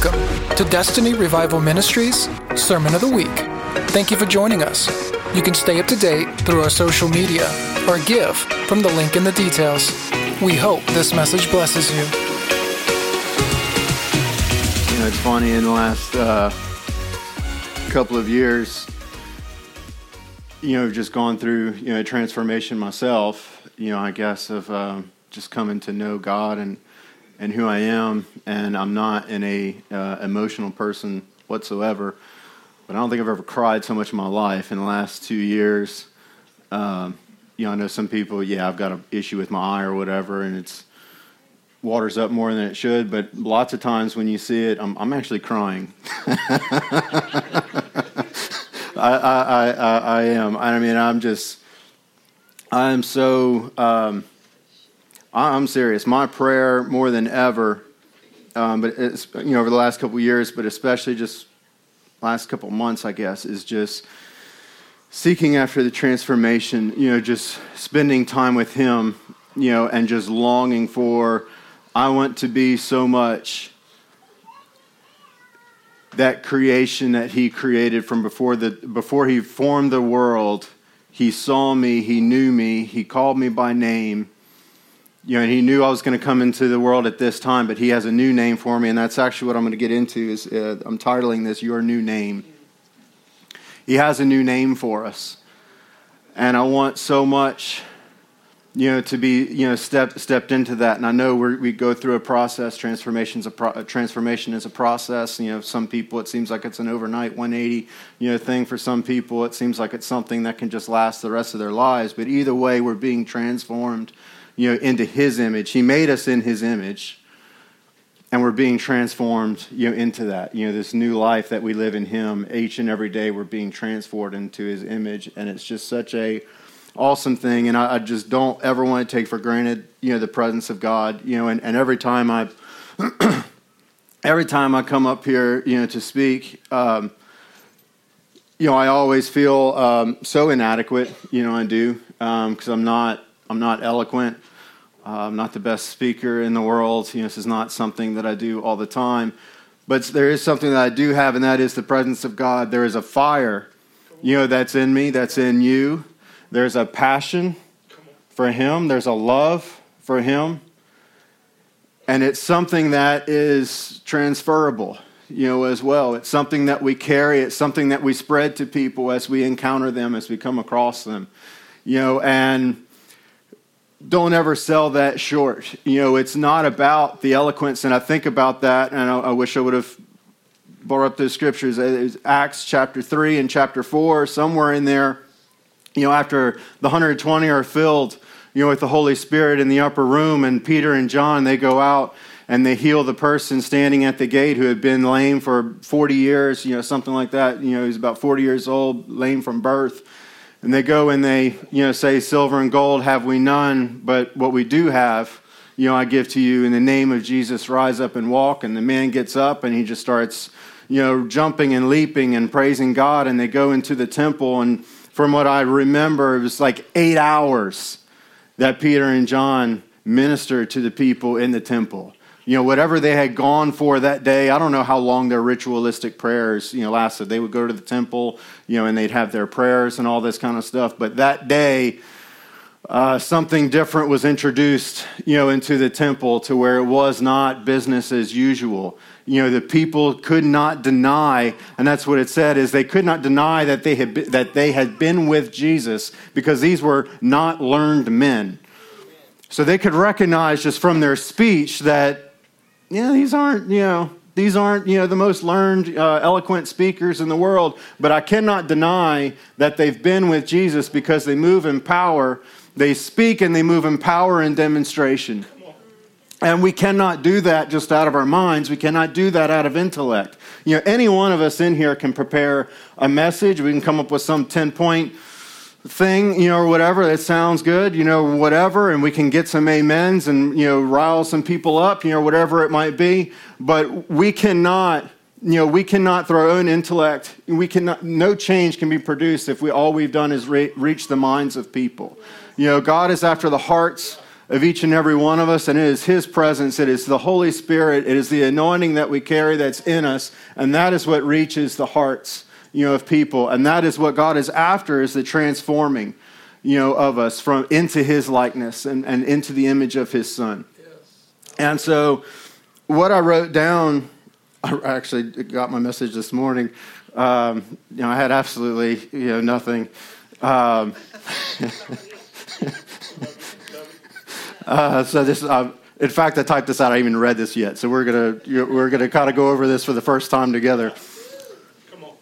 Welcome to Destiny Revival Ministries Sermon of the Week. Thank you for joining us. You can stay up to date through our social media or give from the link in the details. We hope this message blesses you. You know, it's funny in the last uh, couple of years, you know, just gone through you know a transformation myself. You know, I guess of um, just coming to know God and and who I am, and I'm not an uh, emotional person whatsoever. But I don't think I've ever cried so much in my life in the last two years. Um, you know, I know some people, yeah, I've got an issue with my eye or whatever, and it's waters up more than it should. But lots of times when you see it, I'm, I'm actually crying. I, I, I, I am. I mean, I'm just, I'm so. Um, I'm serious. My prayer more than ever, um, but it's, you know over the last couple years, but especially just last couple months, I guess, is just seeking after the transformation. You know, just spending time with Him. You know, and just longing for. I want to be so much that creation that He created from before the before He formed the world. He saw me. He knew me. He called me by name you know, he knew I was going to come into the world at this time, but he has a new name for me, and that's actually what I'm going to get into. Is uh, I'm titling this "Your New Name." He has a new name for us, and I want so much, you know, to be you know step, stepped into that. And I know we go through a process. Transformation's a pro, transformation is a process. You know, some people it seems like it's an overnight 180 you know thing. For some people, it seems like it's something that can just last the rest of their lives. But either way, we're being transformed you know, into his image. He made us in his image. And we're being transformed, you know, into that. You know, this new life that we live in him. Each and every day we're being transformed into his image. And it's just such a awesome thing. And I, I just don't ever want to take for granted, you know, the presence of God. You know, and, and every time I every time I come up here, you know, to speak, um, you know, I always feel um, so inadequate. You know, I do because um, I'm not I'm not eloquent. Uh, I'm not the best speaker in the world. You know, this is not something that I do all the time. But there is something that I do have, and that is the presence of God. There is a fire, you know, that's in me, that's in you. There's a passion for Him, there's a love for Him. And it's something that is transferable, you know, as well. It's something that we carry, it's something that we spread to people as we encounter them, as we come across them, you know, and don't ever sell that short. You know, it's not about the eloquence, and I think about that, and I, I wish I would have brought up those scriptures. Acts chapter 3 and chapter 4, somewhere in there, you know, after the 120 are filled, you know, with the Holy Spirit in the upper room, and Peter and John, they go out and they heal the person standing at the gate who had been lame for 40 years, you know, something like that. You know, he's about 40 years old, lame from birth and they go and they, you know, say, Silver and gold have we none, but what we do have, you know, I give to you in the name of Jesus, rise up and walk. And the man gets up and he just starts, you know, jumping and leaping and praising God. And they go into the temple. And from what I remember, it was like eight hours that Peter and John ministered to the people in the temple you know, whatever they had gone for that day. I don't know how long their ritualistic prayers, you know, lasted. They would go to the temple, you know, and they'd have their prayers and all this kind of stuff. But that day, uh, something different was introduced, you know, into the temple to where it was not business as usual. You know, the people could not deny, and that's what it said, is they could not deny that they had been, that they had been with Jesus because these were not learned men. So they could recognize just from their speech that yeah, these aren't, you know, these aren't, you know, the most learned, uh, eloquent speakers in the world, but I cannot deny that they've been with Jesus because they move in power. They speak and they move in power and demonstration. And we cannot do that just out of our minds. We cannot do that out of intellect. You know, any one of us in here can prepare a message. We can come up with some 10 point thing, you know, or whatever that sounds good, you know, whatever, and we can get some amens and, you know, rile some people up, you know, whatever it might be. But we cannot, you know, we cannot through our own intellect, we cannot, no change can be produced if we all we've done is re- reach the minds of people. You know, God is after the hearts of each and every one of us, and it is His presence. It is the Holy Spirit. It is the anointing that we carry that's in us, and that is what reaches the hearts, you know, of people. And that is what God is after: is the transforming, you know, of us from into His likeness and, and into the image of His Son. Yes. And so, what I wrote down, I actually got my message this morning. Um, you know, I had absolutely you know nothing. Um, uh, so this, uh, in fact, I typed this out. I haven't even read this yet. So we're gonna we're gonna kind of go over this for the first time together. Come on.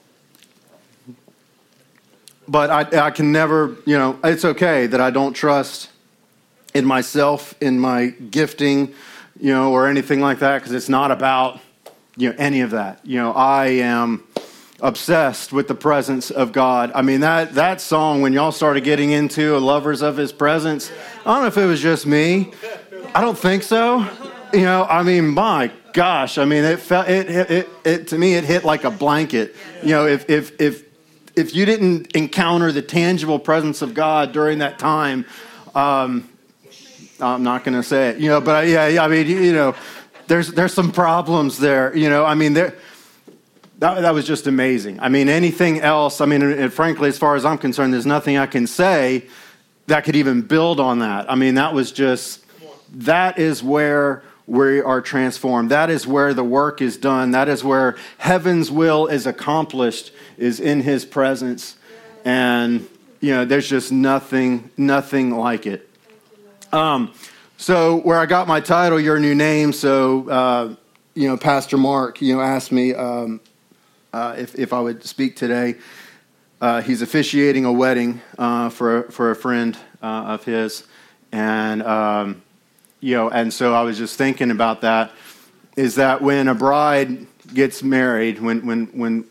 But I, I can never, you know, it's okay that I don't trust in myself, in my gifting, you know, or anything like that, because it's not about, you know, any of that. You know, I am obsessed with the presence of God. I mean, that, that song, when y'all started getting into Lovers of His Presence, I don't know if it was just me. I don't think so. You know, I mean, my gosh, I mean, it felt, it, it, it, it to me, it hit like a blanket. You know, if, if, if, if you didn't encounter the tangible presence of God during that time, um, I'm not going to say it, you know, but yeah, yeah, I mean, you know, there's, there's some problems there, you know, I mean, there, that, that was just amazing. I mean, anything else, I mean, and frankly, as far as I'm concerned, there's nothing I can say that could even build on that. I mean, that was just, that is where we are transformed. That is where the work is done. That is where heaven's will is accomplished, is in his presence. And, you know, there's just nothing, nothing like it. Um, so, where I got my title, Your New Name, so, uh, you know, Pastor Mark, you know, asked me, um, uh, if, if I would speak today. Uh, he's officiating a wedding uh, for, for a friend uh, of his. And, um, you know, and so I was just thinking about that is that when a bride gets married, when, when, when,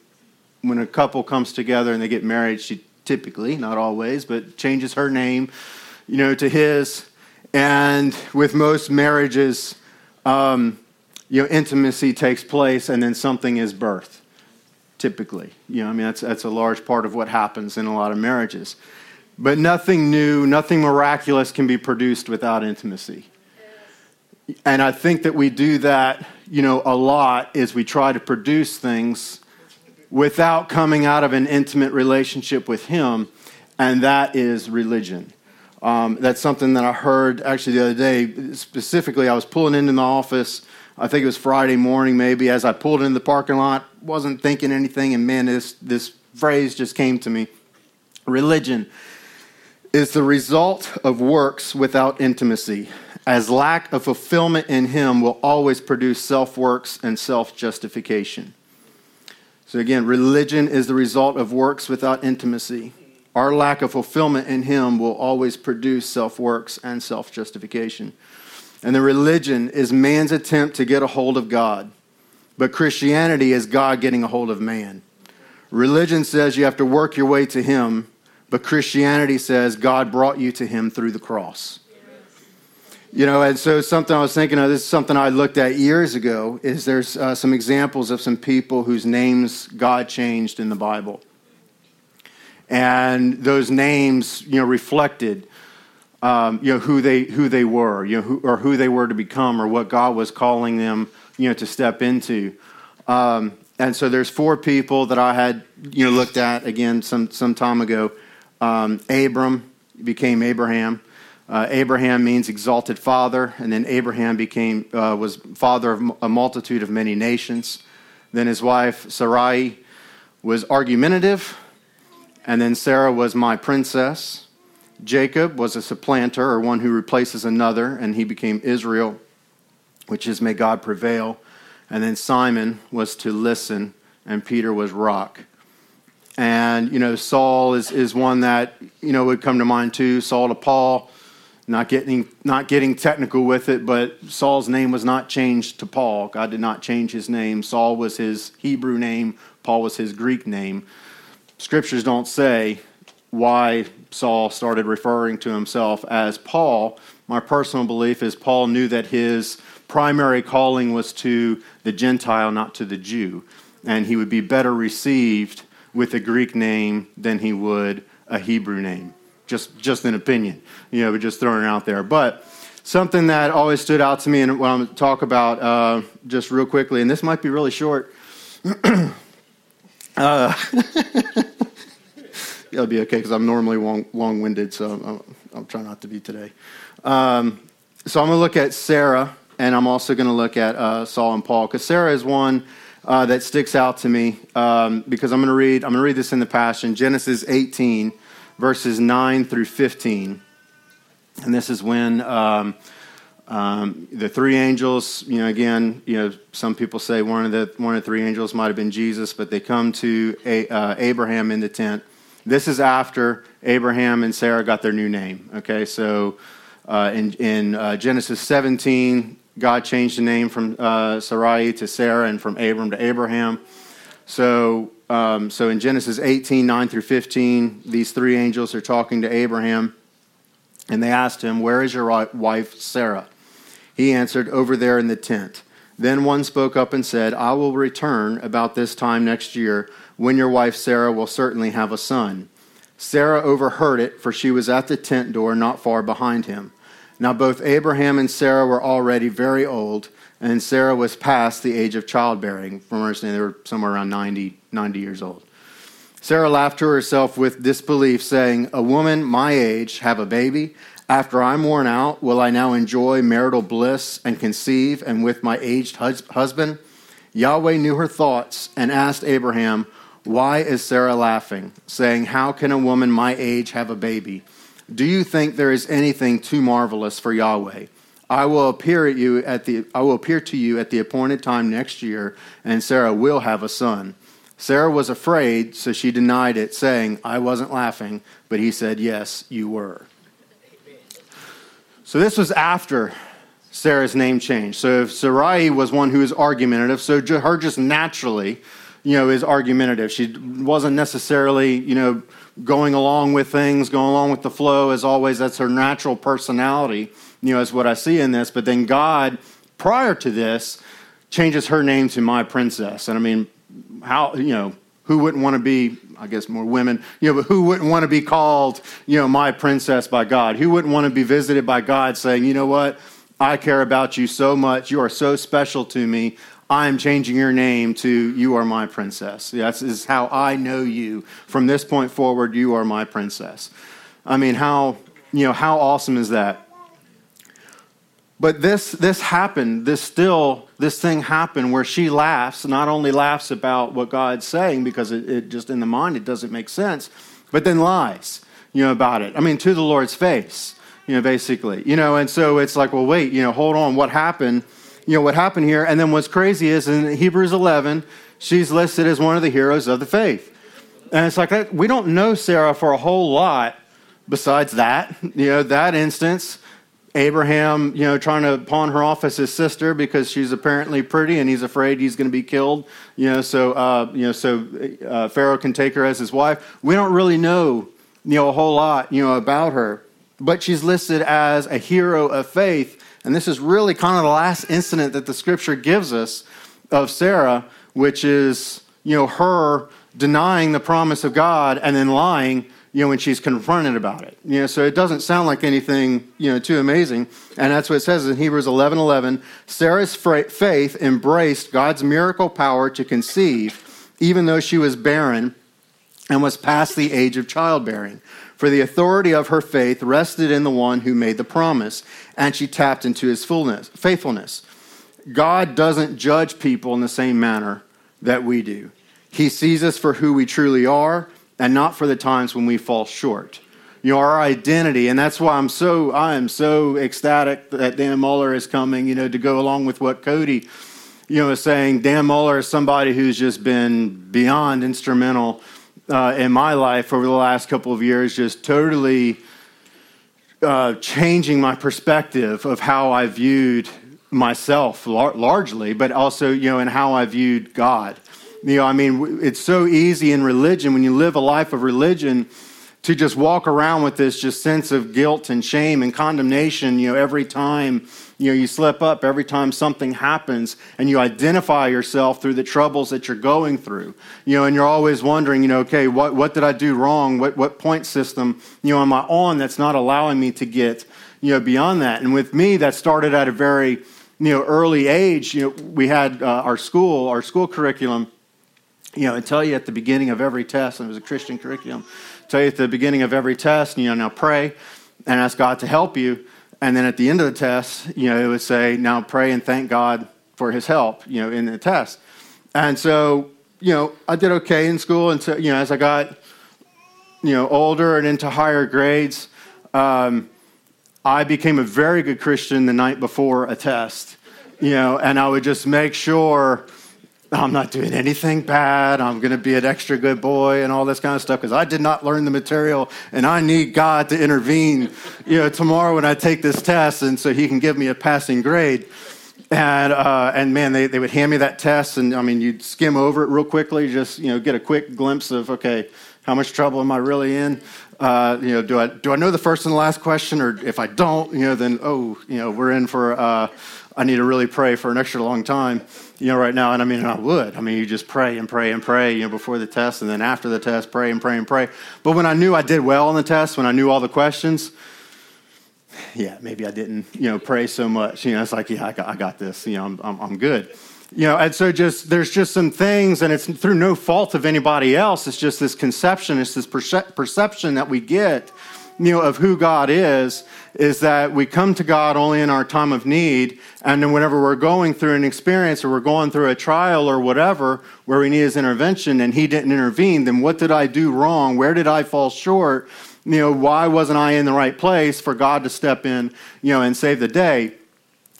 when a couple comes together and they get married, she typically, not always, but changes her name, you know, to his. And with most marriages, um, you know, intimacy takes place and then something is birthed typically. You know, I mean, that's, that's a large part of what happens in a lot of marriages. But nothing new, nothing miraculous can be produced without intimacy. And I think that we do that, you know, a lot is we try to produce things without coming out of an intimate relationship with Him, and that is religion. Um, that's something that I heard actually the other day. Specifically, I was pulling into the office I think it was Friday morning, maybe, as I pulled into the parking lot, wasn't thinking anything, and man, this, this phrase just came to me. Religion is the result of works without intimacy, as lack of fulfillment in Him will always produce self works and self justification. So, again, religion is the result of works without intimacy. Our lack of fulfillment in Him will always produce self works and self justification. And the religion is man's attempt to get a hold of God. But Christianity is God getting a hold of man. Religion says you have to work your way to Him, but Christianity says God brought you to Him through the cross. You know, and so something I was thinking of, this is something I looked at years ago, is there's uh, some examples of some people whose names God changed in the Bible. And those names, you know, reflected um, you know, who they, who they were, you know, who, or who they were to become, or what God was calling them, you know, to step into. Um, and so there's four people that I had, you know, looked at again some, some time ago. Um, Abram became Abraham. Uh, Abraham means exalted father, and then Abraham became uh, was father of a multitude of many nations. Then his wife Sarai was argumentative, and then Sarah was my princess. Jacob was a supplanter or one who replaces another, and he became Israel, which is may God prevail. And then Simon was to listen, and Peter was rock. And, you know, Saul is, is one that, you know, would come to mind too. Saul to Paul, not getting, not getting technical with it, but Saul's name was not changed to Paul. God did not change his name. Saul was his Hebrew name, Paul was his Greek name. Scriptures don't say why Saul started referring to himself as Paul. My personal belief is Paul knew that his primary calling was to the Gentile, not to the Jew, and he would be better received with a Greek name than he would a Hebrew name. Just, just an opinion, you know, but just throwing it out there. But something that always stood out to me, and what I'm going to talk about uh, just real quickly, and this might be really short. uh, it'll be okay because I'm normally long, long-winded, so I'm, I'll try not to be today. Um, so I'm going to look at Sarah, and I'm also going to look at uh, Saul and Paul because Sarah is one uh, that sticks out to me um, because I'm going to read. I'm going to read this in the Passion, Genesis 18, verses 9 through 15, and this is when. Um, um, the three angels, you know, again, you know, some people say one of the one of the three angels might have been Jesus, but they come to a, uh, Abraham in the tent. This is after Abraham and Sarah got their new name. Okay, so uh, in, in uh, Genesis 17, God changed the name from uh, Sarai to Sarah and from Abram to Abraham. So, um, so in Genesis 18, 9 through 15, these three angels are talking to Abraham, and they asked him, Where is your wife Sarah? He answered, Over there in the tent. Then one spoke up and said, I will return about this time next year, when your wife Sarah will certainly have a son. Sarah overheard it, for she was at the tent door not far behind him. Now both Abraham and Sarah were already very old, and Sarah was past the age of childbearing. From our understanding, they were somewhere around 90, 90 years old. Sarah laughed to herself with disbelief, saying, A woman my age have a baby? After I'm worn out, will I now enjoy marital bliss and conceive, and with my aged hus- husband? Yahweh knew her thoughts and asked Abraham, Why is Sarah laughing, saying, How can a woman my age have a baby? Do you think there is anything too marvelous for Yahweh? I will appear at you at the I will appear to you at the appointed time next year, and Sarah will have a son. Sarah was afraid, so she denied it, saying, I wasn't laughing, but he said, Yes, you were. So this was after Sarah's name changed. So if Sarai was one who was argumentative, so her just naturally, you know, is argumentative. She wasn't necessarily, you know, going along with things, going along with the flow. As always, that's her natural personality, you know, is what I see in this. But then God, prior to this, changes her name to my princess. And I mean, how, you know, who wouldn't want to be I guess more women, you know, but who wouldn't want to be called, you know, my princess by God? Who wouldn't want to be visited by God saying, you know what? I care about you so much. You are so special to me. I am changing your name to you are my princess. That's is how I know you. From this point forward, you are my princess. I mean, how, you know, how awesome is that? But this, this happened, this still, this thing happened where she laughs, not only laughs about what God's saying, because it, it just in the mind it doesn't make sense, but then lies, you know, about it. I mean, to the Lord's face, you know, basically. You know, and so it's like, well, wait, you know, hold on, what happened? You know, what happened here? And then what's crazy is in Hebrews 11, she's listed as one of the heroes of the faith. And it's like that, we don't know Sarah for a whole lot besides that, you know, that instance. Abraham, you know, trying to pawn her off as his sister because she's apparently pretty and he's afraid he's going to be killed. You know, so uh, you know, so uh, Pharaoh can take her as his wife. We don't really know, you know, a whole lot, you know, about her, but she's listed as a hero of faith, and this is really kind of the last incident that the Scripture gives us of Sarah, which is you know her denying the promise of God and then lying you know, when she's confronted about it. You know, so it doesn't sound like anything, you know, too amazing. And that's what it says in Hebrews 11 11. Sarah's faith embraced God's miracle power to conceive, even though she was barren and was past the age of childbearing. For the authority of her faith rested in the one who made the promise, and she tapped into his fullness, faithfulness. God doesn't judge people in the same manner that we do. He sees us for who we truly are and not for the times when we fall short. You know, our identity, and that's why I'm so I am so ecstatic that Dan Mohler is coming, you know, to go along with what Cody, you know, is saying. Dan Mohler is somebody who's just been beyond instrumental uh, in my life over the last couple of years, just totally uh, changing my perspective of how I viewed myself lar- largely, but also, you know, and how I viewed God. You know, I mean, it's so easy in religion when you live a life of religion to just walk around with this just sense of guilt and shame and condemnation, you know, every time, you know, you slip up, every time something happens, and you identify yourself through the troubles that you're going through. You know, and you're always wondering, you know, okay, what, what did I do wrong? What, what point system, you know, am I on that's not allowing me to get, you know, beyond that. And with me, that started at a very, you know, early age. You know, we had uh, our school, our school curriculum, you know, and tell you at the beginning of every test, and it was a Christian curriculum, tell you at the beginning of every test, you know, now pray and ask God to help you. And then at the end of the test, you know, it would say, now pray and thank God for his help, you know, in the test. And so, you know, I did okay in school. And so, you know, as I got, you know, older and into higher grades, um, I became a very good Christian the night before a test, you know, and I would just make sure I'm not doing anything bad. I'm going to be an extra good boy and all this kind of stuff because I did not learn the material and I need God to intervene, you know, tomorrow when I take this test and so he can give me a passing grade. And, uh, and man, they, they would hand me that test and I mean, you'd skim over it real quickly, just, you know, get a quick glimpse of, okay, how much trouble am I really in? Uh, you know, do I, do I know the first and the last question? Or if I don't, you know, then, oh, you know, we're in for, uh, I need to really pray for an extra long time, you know, right now. And I mean, I would. I mean, you just pray and pray and pray, you know, before the test and then after the test, pray and pray and pray. But when I knew I did well on the test, when I knew all the questions, yeah, maybe I didn't, you know, pray so much. You know, it's like, yeah, I got, I got this. You know, I'm, I'm, I'm good. You know, and so just there's just some things, and it's through no fault of anybody else. It's just this conception, it's this perce- perception that we get you know, of who God is, is that we come to God only in our time of need. And then whenever we're going through an experience or we're going through a trial or whatever where we need his intervention and he didn't intervene, then what did I do wrong? Where did I fall short? You know, why wasn't I in the right place for God to step in, you know, and save the day?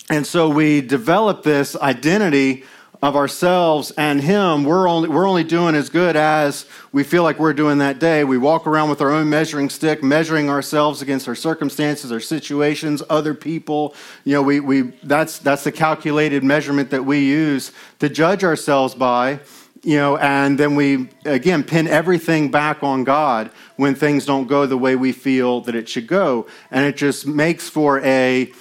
And so we develop this identity of ourselves and Him, we're only, we're only doing as good as we feel like we're doing that day. We walk around with our own measuring stick, measuring ourselves against our circumstances, our situations, other people. You know, we, we, that's, that's the calculated measurement that we use to judge ourselves by. You know, and then we, again, pin everything back on God when things don't go the way we feel that it should go. And it just makes for a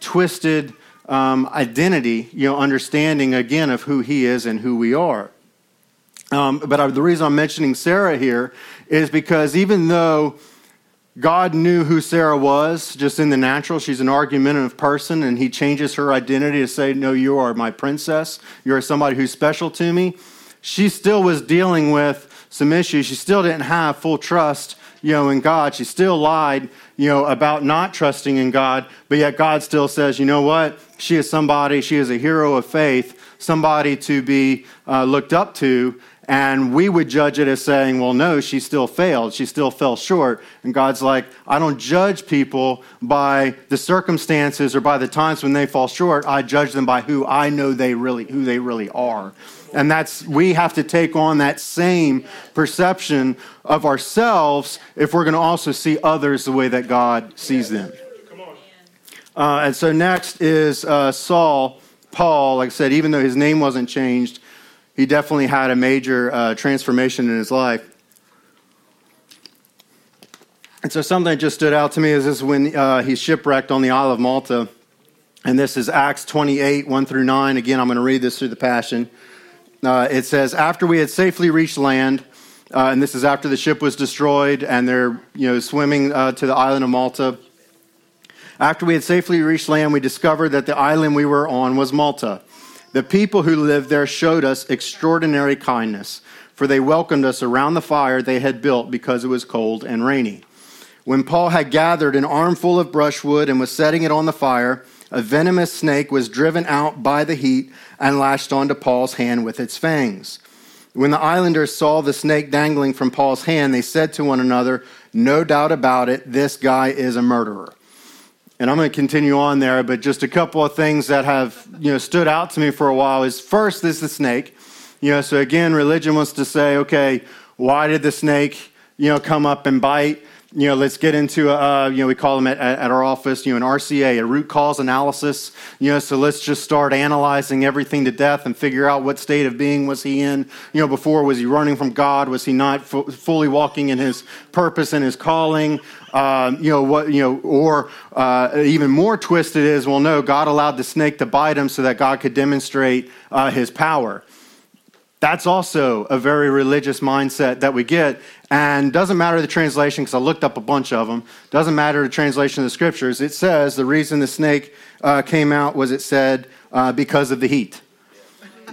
twisted, um, identity, you know, understanding again of who he is and who we are. Um, but I, the reason I'm mentioning Sarah here is because even though God knew who Sarah was just in the natural, she's an argumentative person, and he changes her identity to say, No, you are my princess. You're somebody who's special to me. She still was dealing with some issues. She still didn't have full trust you know, in God. She still lied, you know, about not trusting in God, but yet God still says, you know what? She is somebody, she is a hero of faith, somebody to be uh, looked up to. And we would judge it as saying, well, no, she still failed. She still fell short. And God's like, I don't judge people by the circumstances or by the times when they fall short. I judge them by who I know they really, who they really are. And that's, we have to take on that same perception of ourselves if we're going to also see others the way that God sees them. Uh, and so next is uh, Saul, Paul. Like I said, even though his name wasn't changed, he definitely had a major uh, transformation in his life. And so something that just stood out to me is this when uh, he's shipwrecked on the Isle of Malta. And this is Acts 28, 1 through 9. Again, I'm going to read this through the Passion. Uh, it says, After we had safely reached land, uh, and this is after the ship was destroyed and they're you know, swimming uh, to the island of Malta. After we had safely reached land, we discovered that the island we were on was Malta. The people who lived there showed us extraordinary kindness, for they welcomed us around the fire they had built because it was cold and rainy. When Paul had gathered an armful of brushwood and was setting it on the fire, a venomous snake was driven out by the heat and lashed onto Paul's hand with its fangs. When the islanders saw the snake dangling from Paul's hand, they said to one another, No doubt about it, this guy is a murderer. And I'm going to continue on there, but just a couple of things that have you know, stood out to me for a while is first, is the snake. You know, so again, religion wants to say, okay, why did the snake you know, come up and bite? You know, let's get into, uh, you know, we call them at, at our office, you know, an RCA, a root cause analysis. You know, so let's just start analyzing everything to death and figure out what state of being was he in. You know, before was he running from God? Was he not fully walking in his purpose and his calling? Um, you know what? You know, or uh, even more twisted is, well, no, God allowed the snake to bite him so that God could demonstrate uh, His power. That's also a very religious mindset that we get. And doesn't matter the translation, because I looked up a bunch of them. Doesn't matter the translation of the scriptures. It says the reason the snake uh, came out was it said uh, because of the heat.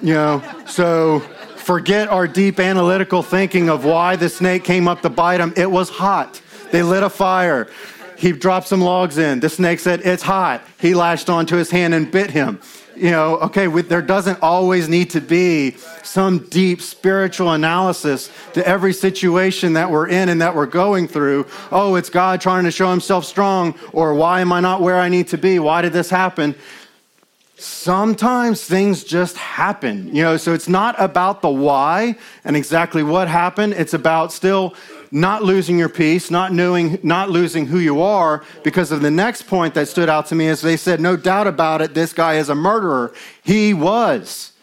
You know, so forget our deep analytical thinking of why the snake came up to bite him. It was hot. They lit a fire. He dropped some logs in. The snake said, It's hot. He lashed onto his hand and bit him. You know, okay, with, there doesn't always need to be some deep spiritual analysis to every situation that we're in and that we're going through. Oh, it's God trying to show himself strong, or why am I not where I need to be? Why did this happen? sometimes things just happen, you know, so it's not about the why and exactly what happened. It's about still not losing your peace, not knowing, not losing who you are, because of the next point that stood out to me is they said, no doubt about it, this guy is a murderer. He was.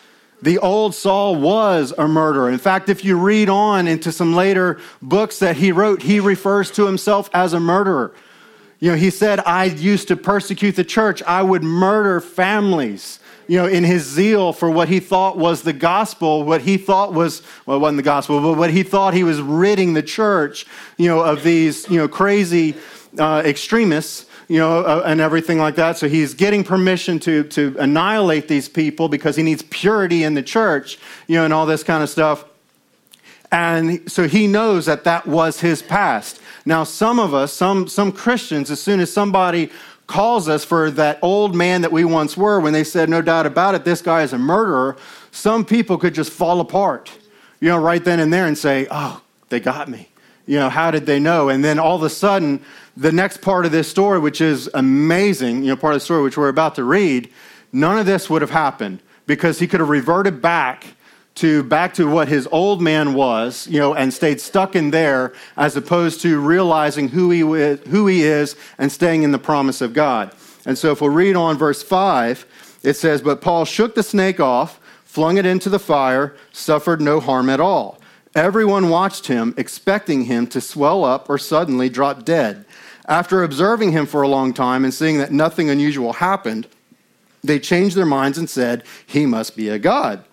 The old Saul was a murderer. In fact, if you read on into some later books that he wrote, he refers to himself as a murderer. You know, he said, I used to persecute the church. I would murder families, you know, in his zeal for what he thought was the gospel, what he thought was, well, wasn't the gospel, but what he thought he was ridding the church, you know, of these, you know, crazy uh, extremists you know, uh, and everything like that. So he's getting permission to, to annihilate these people because he needs purity in the church, you know, and all this kind of stuff. And so he knows that that was his past. Now, some of us, some, some Christians, as soon as somebody calls us for that old man that we once were, when they said, no doubt about it, this guy is a murderer, some people could just fall apart, you know, right then and there and say, oh, they got me. You know, how did they know? And then all of a sudden, the next part of this story, which is amazing, you know, part of the story which we're about to read, none of this would have happened because he could have reverted back to back to what his old man was, you know, and stayed stuck in there as opposed to realizing who he, who he is and staying in the promise of God. And so if we read on verse 5, it says, But Paul shook the snake off, flung it into the fire, suffered no harm at all. Everyone watched him, expecting him to swell up or suddenly drop dead. After observing him for a long time and seeing that nothing unusual happened, they changed their minds and said, He must be a god.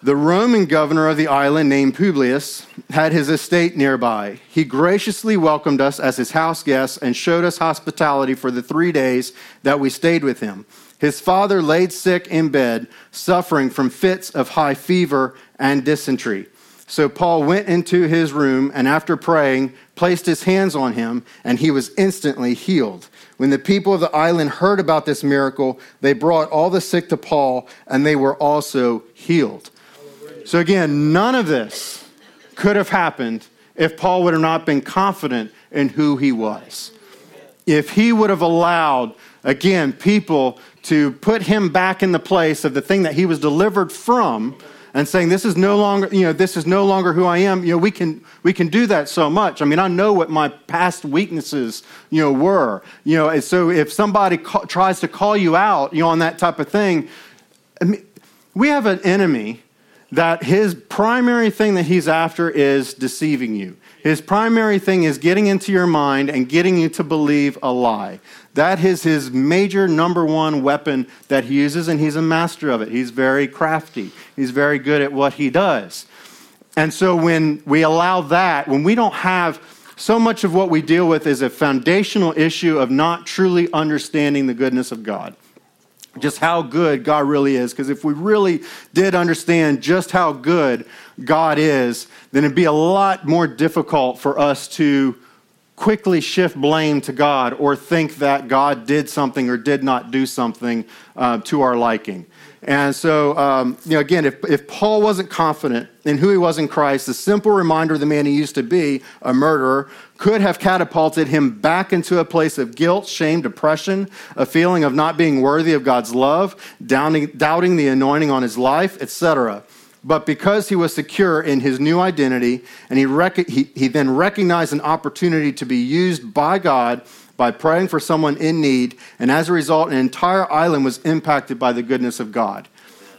The Roman governor of the island, named Publius, had his estate nearby. He graciously welcomed us as his house guests and showed us hospitality for the three days that we stayed with him. His father laid sick in bed, suffering from fits of high fever and dysentery. So Paul went into his room and, after praying, placed his hands on him, and he was instantly healed. When the people of the island heard about this miracle, they brought all the sick to Paul, and they were also healed. So, again, none of this could have happened if Paul would have not been confident in who he was. If he would have allowed, again, people to put him back in the place of the thing that he was delivered from and saying this is no longer you know this is no longer who i am. You know we can we can do that so much. I mean i know what my past weaknesses you know were. You know and so if somebody ca- tries to call you out you know on that type of thing I mean, we have an enemy that his primary thing that he's after is deceiving you. His primary thing is getting into your mind and getting you to believe a lie. That is his major number one weapon that he uses, and he's a master of it. He's very crafty, he's very good at what he does. And so when we allow that, when we don't have so much of what we deal with is a foundational issue of not truly understanding the goodness of God just how good God really is. Because if we really did understand just how good God is, then it'd be a lot more difficult for us to quickly shift blame to God or think that God did something or did not do something uh, to our liking. And so, um, you know, again, if, if Paul wasn't confident in who he was in Christ, the simple reminder of the man he used to be, a murderer, could have catapulted him back into a place of guilt, shame, depression, a feeling of not being worthy of God's love, doubting, doubting the anointing on his life, etc. But because he was secure in his new identity, and he, rec- he, he then recognized an opportunity to be used by God by praying for someone in need, and as a result, an entire island was impacted by the goodness of God.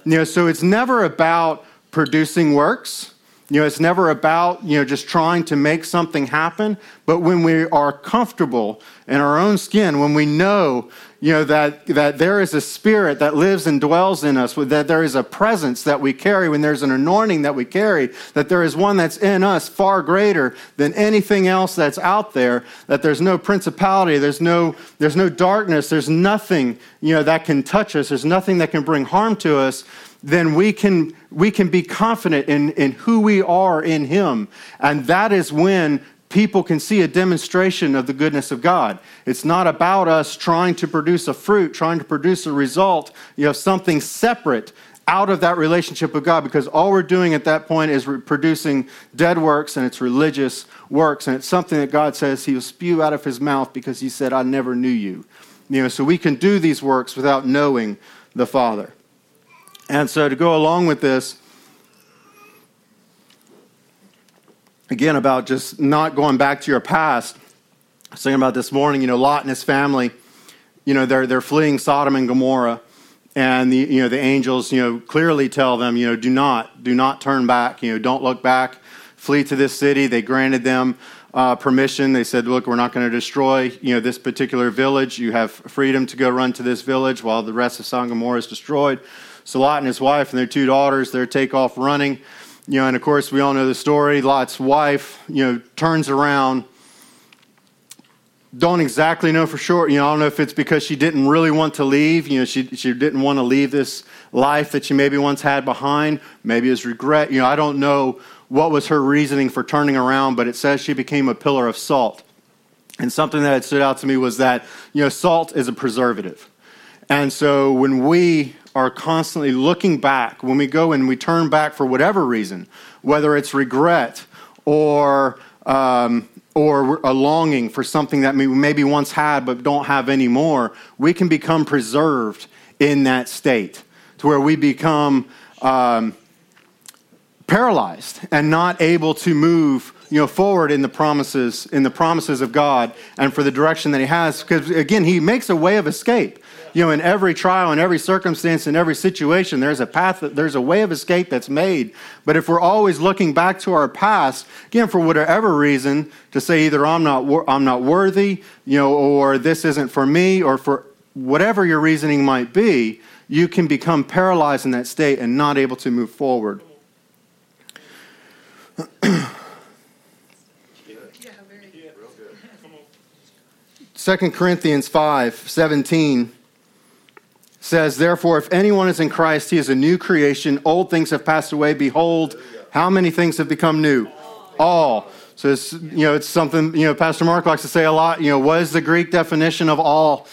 You know, so it's never about producing works. You know, it's never about, you know, just trying to make something happen, but when we are comfortable in our own skin, when we know, you know, that, that there is a spirit that lives and dwells in us, that there is a presence that we carry, when there's an anointing that we carry, that there is one that's in us far greater than anything else that's out there, that there's no principality, there's no, there's no darkness, there's nothing, you know, that can touch us, there's nothing that can bring harm to us, then we can, we can be confident in, in who we are in Him. And that is when people can see a demonstration of the goodness of God. It's not about us trying to produce a fruit, trying to produce a result, you know, something separate out of that relationship with God because all we're doing at that point is producing dead works and it's religious works and it's something that God says he will spew out of his mouth because he said I never knew you. You know, so we can do these works without knowing the Father. And so to go along with this, again, about just not going back to your past, I was thinking about this morning, you know, Lot and his family, you know, they're, they're fleeing Sodom and Gomorrah. And the, you know, the angels, you know, clearly tell them, you know, do not, do not turn back, you know, don't look back, flee to this city. They granted them uh, permission. They said, look, we're not going to destroy, you know, this particular village. You have freedom to go run to this village while the rest of Sodom and Gomorrah is destroyed. So Lot and his wife and their two daughters, they take off running. You know, and of course, we all know the story. Lot's wife, you know, turns around. Don't exactly know for sure. You know, I don't know if it's because she didn't really want to leave. You know, she, she didn't want to leave this life that she maybe once had behind. Maybe it's regret. You know, I don't know what was her reasoning for turning around, but it says she became a pillar of salt. And something that stood out to me was that, you know, salt is a preservative. And so when we are constantly looking back, when we go and we turn back for whatever reason, whether it's regret or um, or a longing for something that we maybe once had but don't have anymore, we can become preserved in that state to where we become um, paralyzed and not able to move you know forward in the promises in the promises of God and for the direction that he has. Because again he makes a way of escape you know, in every trial, in every circumstance, in every situation, there's a path, there's a way of escape that's made. But if we're always looking back to our past, again, for whatever reason, to say either I'm not, I'm not worthy, you know, or this isn't for me, or for whatever your reasoning might be, you can become paralyzed in that state and not able to move forward. Second Corinthians 5 17 says, Therefore, if anyone is in Christ, he is a new creation. Old things have passed away. Behold, how many things have become new? All. So it's, you know, it's something, you know, Pastor Mark likes to say a lot. You know, what is the Greek definition of all?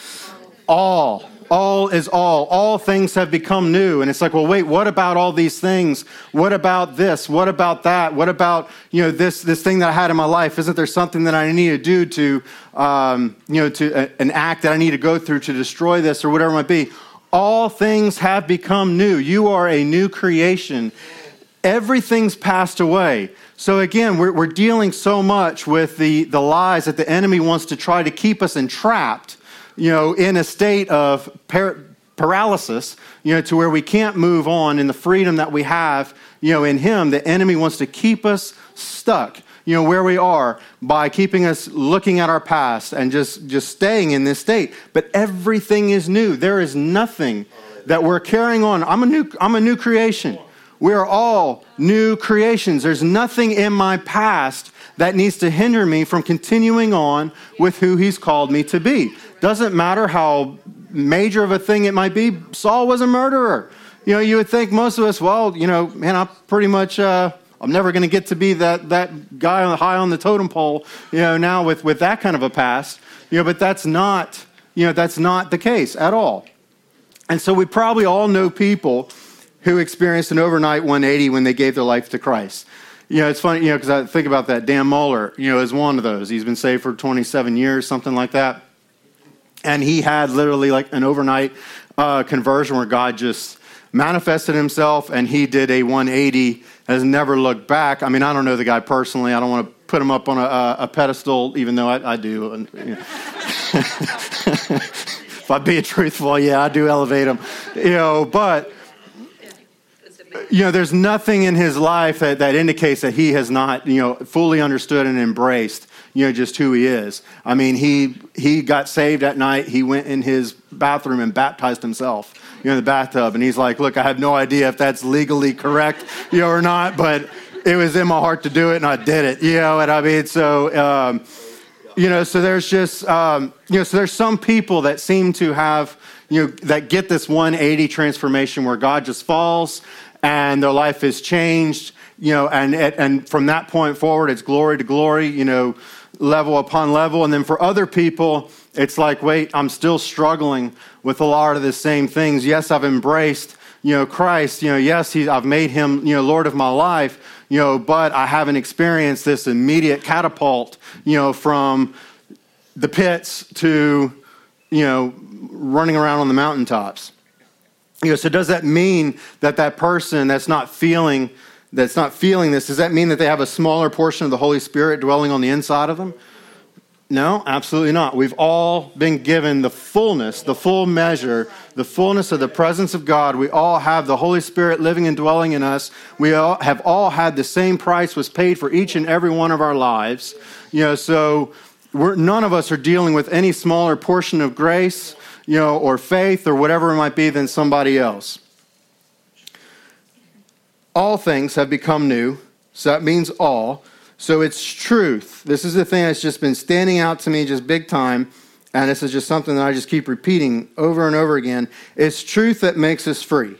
All. All is all. All things have become new. And it's like, well, wait, what about all these things? What about this? What about that? What about, you know, this, this thing that I had in my life? Isn't there something that I need to do to, um, you know, to uh, an act that I need to go through to destroy this or whatever it might be? All things have become new. You are a new creation. Everything's passed away. So again, we're, we're dealing so much with the, the lies that the enemy wants to try to keep us entrapped, you know, in a state of par- paralysis, you know, to where we can't move on in the freedom that we have, you know, in him. The enemy wants to keep us stuck you know where we are by keeping us looking at our past and just just staying in this state. But everything is new. There is nothing that we're carrying on. I'm a new i'm a new creation. We are all new creations. There's nothing in my past that needs to hinder me from continuing on with who he's called me to be. Doesn't matter how major of a thing it might be saul was a murderer. You know you would think most of us well you know man i'm pretty much uh, I'm never going to get to be that, that guy on the, high on the totem pole, you know, now with, with that kind of a past. You know, but that's not, you know, that's not the case at all. And so we probably all know people who experienced an overnight 180 when they gave their life to Christ. You know, it's funny, you know, because I think about that. Dan Mohler, you know, is one of those. He's been saved for 27 years, something like that. And he had literally like an overnight uh, conversion where God just manifested himself and he did a 180 has never looked back. I mean i don't know the guy personally. I don't want to put him up on a, a pedestal even though i, I do know. if i'm being truthful yeah i do elevate him. You know but you know, there's nothing in his life that, that indicates that he has not, you know, fully understood and embraced, you know, just who he is. I mean, he he got saved at night. He went in his bathroom and baptized himself, you know, in the bathtub. And he's like, look, I have no idea if that's legally correct, you know, or not, but it was in my heart to do it, and I did it, you know. And I mean, so. Um, you know, so there's just, um, you know, so there's some people that seem to have, you know, that get this 180 transformation where God just falls and their life is changed, you know, and, and from that point forward, it's glory to glory, you know, level upon level. And then for other people, it's like, wait, I'm still struggling with a lot of the same things. Yes, I've embraced, you know, Christ, you know, yes, I've made him, you know, Lord of my life, you know, but I haven't experienced this immediate catapult, you know, from the pits to, you know, running around on the mountaintops. You know, so does that mean that that person that's not feeling that's not feeling this, does that mean that they have a smaller portion of the Holy Spirit dwelling on the inside of them? No, absolutely not. We've all been given the fullness, the full measure, the fullness of the presence of God. We all have the Holy Spirit living and dwelling in us. We all have all had the same price was paid for each and every one of our lives. You know, so none of us are dealing with any smaller portion of grace, you know, or faith or whatever it might be than somebody else. All things have become new, so that means all. So it's truth. This is the thing that's just been standing out to me just big time. And this is just something that I just keep repeating over and over again. It's truth that makes us free,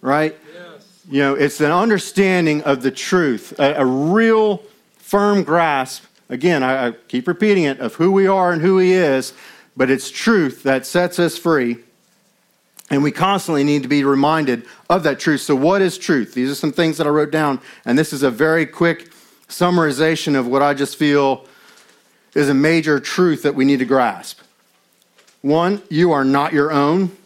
right? Yes. You know, it's an understanding of the truth, a, a real firm grasp. Again, I, I keep repeating it of who we are and who He is, but it's truth that sets us free. And we constantly need to be reminded of that truth. So, what is truth? These are some things that I wrote down, and this is a very quick summarization of what I just feel is a major truth that we need to grasp. One, you are not your own.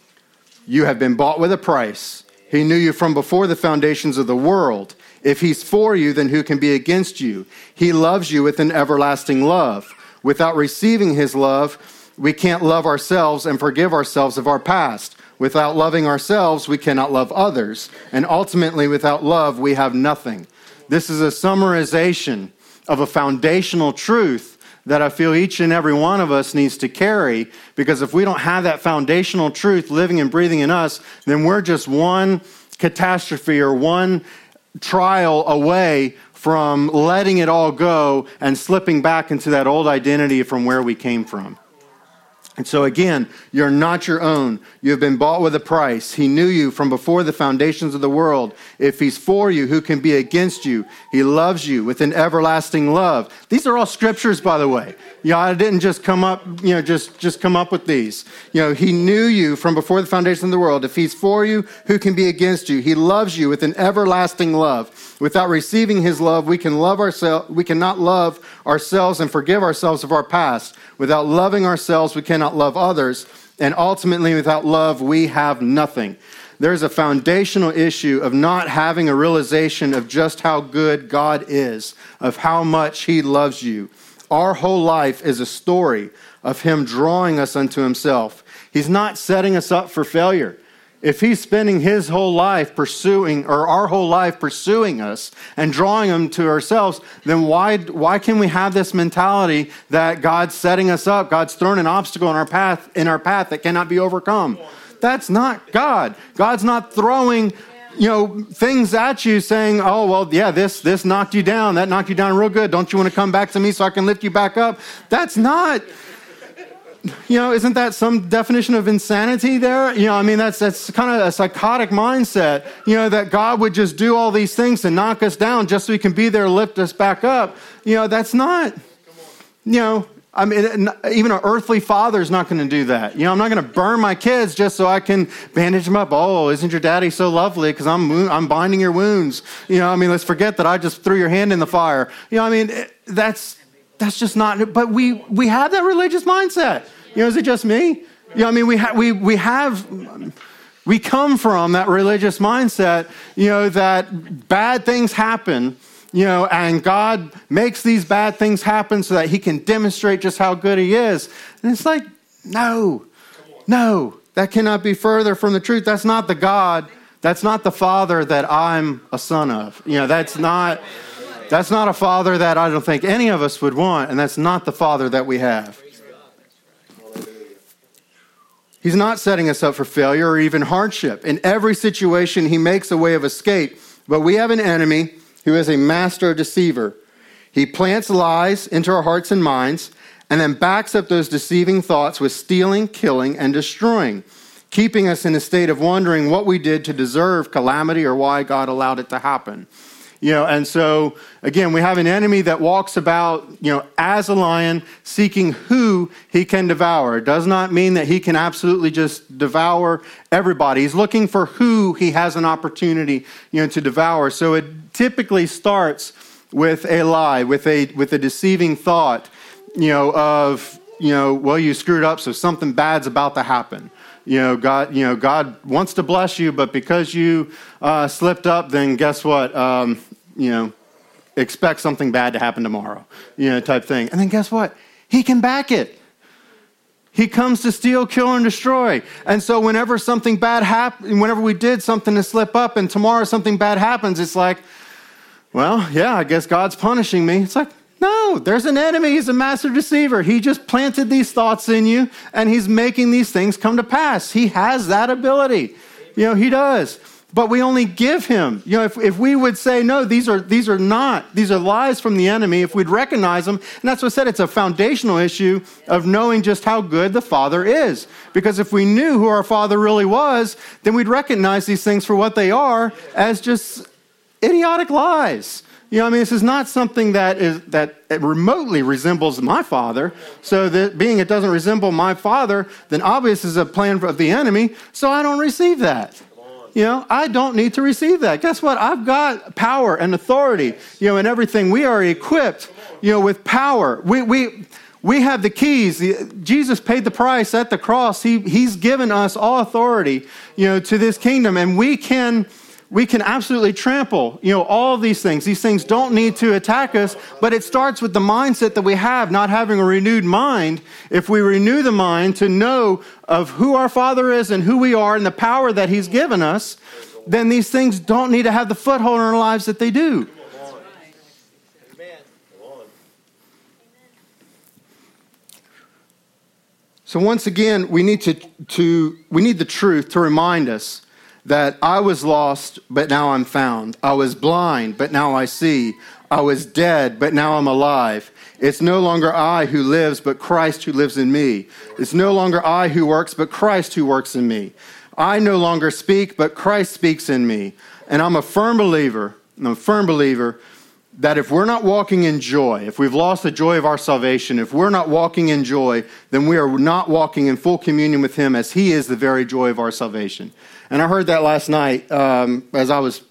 You have been bought with a price. He knew you from before the foundations of the world. If he's for you, then who can be against you? He loves you with an everlasting love. Without receiving his love, we can't love ourselves and forgive ourselves of our past. Without loving ourselves, we cannot love others. And ultimately, without love, we have nothing. This is a summarization of a foundational truth that I feel each and every one of us needs to carry because if we don't have that foundational truth living and breathing in us, then we're just one catastrophe or one trial away from letting it all go and slipping back into that old identity from where we came from. And so, again, you're not your own. You have been bought with a price. He knew you from before the foundations of the world. If He's for you, who can be against you? He loves you with an everlasting love. These are all scriptures, by the way. Know, I didn't just come up, you know, just, just come up with these. You know, He knew you from before the foundation of the world. If He's for you, who can be against you? He loves you with an everlasting love. Without receiving His love, we can love ourselves. We cannot love ourselves and forgive ourselves of our past. Without loving ourselves, we cannot love others. And ultimately, without love, we have nothing. There's a foundational issue of not having a realization of just how good God is, of how much He loves you. Our whole life is a story of Him drawing us unto Himself. He's not setting us up for failure if he's spending his whole life pursuing, or our whole life pursuing us and drawing them to ourselves, then why, why can we have this mentality that God's setting us up, God's thrown an obstacle in our path, in our path that cannot be overcome? That's not God. God's not throwing you know things at you saying oh well yeah this this knocked you down that knocked you down real good don't you want to come back to me so i can lift you back up that's not you know, isn't that some definition of insanity there? You know, I mean, that's, that's kind of a psychotic mindset, you know, that God would just do all these things to knock us down just so he can be there, lift us back up. You know, that's not, you know, I mean, even an earthly father is not going to do that. You know, I'm not going to burn my kids just so I can bandage them up. Oh, isn't your daddy so lovely? Because I'm, I'm binding your wounds. You know, I mean, let's forget that I just threw your hand in the fire. You know, I mean, that's, that's just not, but we, we have that religious mindset. You know, is it just me? You know, I mean, we, ha- we, we have, we come from that religious mindset, you know, that bad things happen, you know, and God makes these bad things happen so that he can demonstrate just how good he is. And it's like, no, no, that cannot be further from the truth. That's not the God That's not the father that I'm a son of. You know, that's not that's not a father that I don't think any of us would want, and that's not the father that we have. He's not setting us up for failure or even hardship. In every situation, he makes a way of escape. But we have an enemy who is a master deceiver. He plants lies into our hearts and minds and then backs up those deceiving thoughts with stealing, killing, and destroying, keeping us in a state of wondering what we did to deserve calamity or why God allowed it to happen. You know, and so again, we have an enemy that walks about, you know, as a lion, seeking who he can devour. It does not mean that he can absolutely just devour everybody. He's looking for who he has an opportunity, you know, to devour. So it typically starts with a lie, with a with a deceiving thought, you know, of you know, well, you screwed up, so something bad's about to happen you know, God, you know, God wants to bless you, but because you uh, slipped up, then guess what? Um, you know, expect something bad to happen tomorrow, you know, type thing. And then guess what? He can back it. He comes to steal, kill, and destroy. And so whenever something bad happens, whenever we did something to slip up, and tomorrow something bad happens, it's like, well, yeah, I guess God's punishing me. It's like, no, there's an enemy. He's a master deceiver. He just planted these thoughts in you and he's making these things come to pass. He has that ability. You know, he does. But we only give him. You know, if, if we would say, no, these are, these are not, these are lies from the enemy, if we'd recognize them, and that's what I said, it's a foundational issue of knowing just how good the Father is. Because if we knew who our Father really was, then we'd recognize these things for what they are as just idiotic lies. You know, I mean, this is not something that is that remotely resembles my father. So that being it doesn't resemble my father, then obvious is a plan of the enemy. So I don't receive that. You know, I don't need to receive that. Guess what? I've got power and authority. You know, and everything. We are equipped. You know, with power. We we we have the keys. Jesus paid the price at the cross. He he's given us all authority. You know, to this kingdom, and we can we can absolutely trample, you know, all these things. These things don't need to attack us, but it starts with the mindset that we have, not having a renewed mind. If we renew the mind to know of who our Father is and who we are and the power that He's given us, then these things don't need to have the foothold in our lives that they do. So once again, we need to, to we need the truth to remind us that I was lost, but now I'm found. I was blind, but now I see. I was dead, but now I'm alive. It's no longer I who lives, but Christ who lives in me. It's no longer I who works, but Christ who works in me. I no longer speak, but Christ speaks in me. And I'm a firm believer, I'm a firm believer that if we're not walking in joy, if we've lost the joy of our salvation, if we're not walking in joy, then we are not walking in full communion with Him as He is the very joy of our salvation. And I heard that last night um, as I was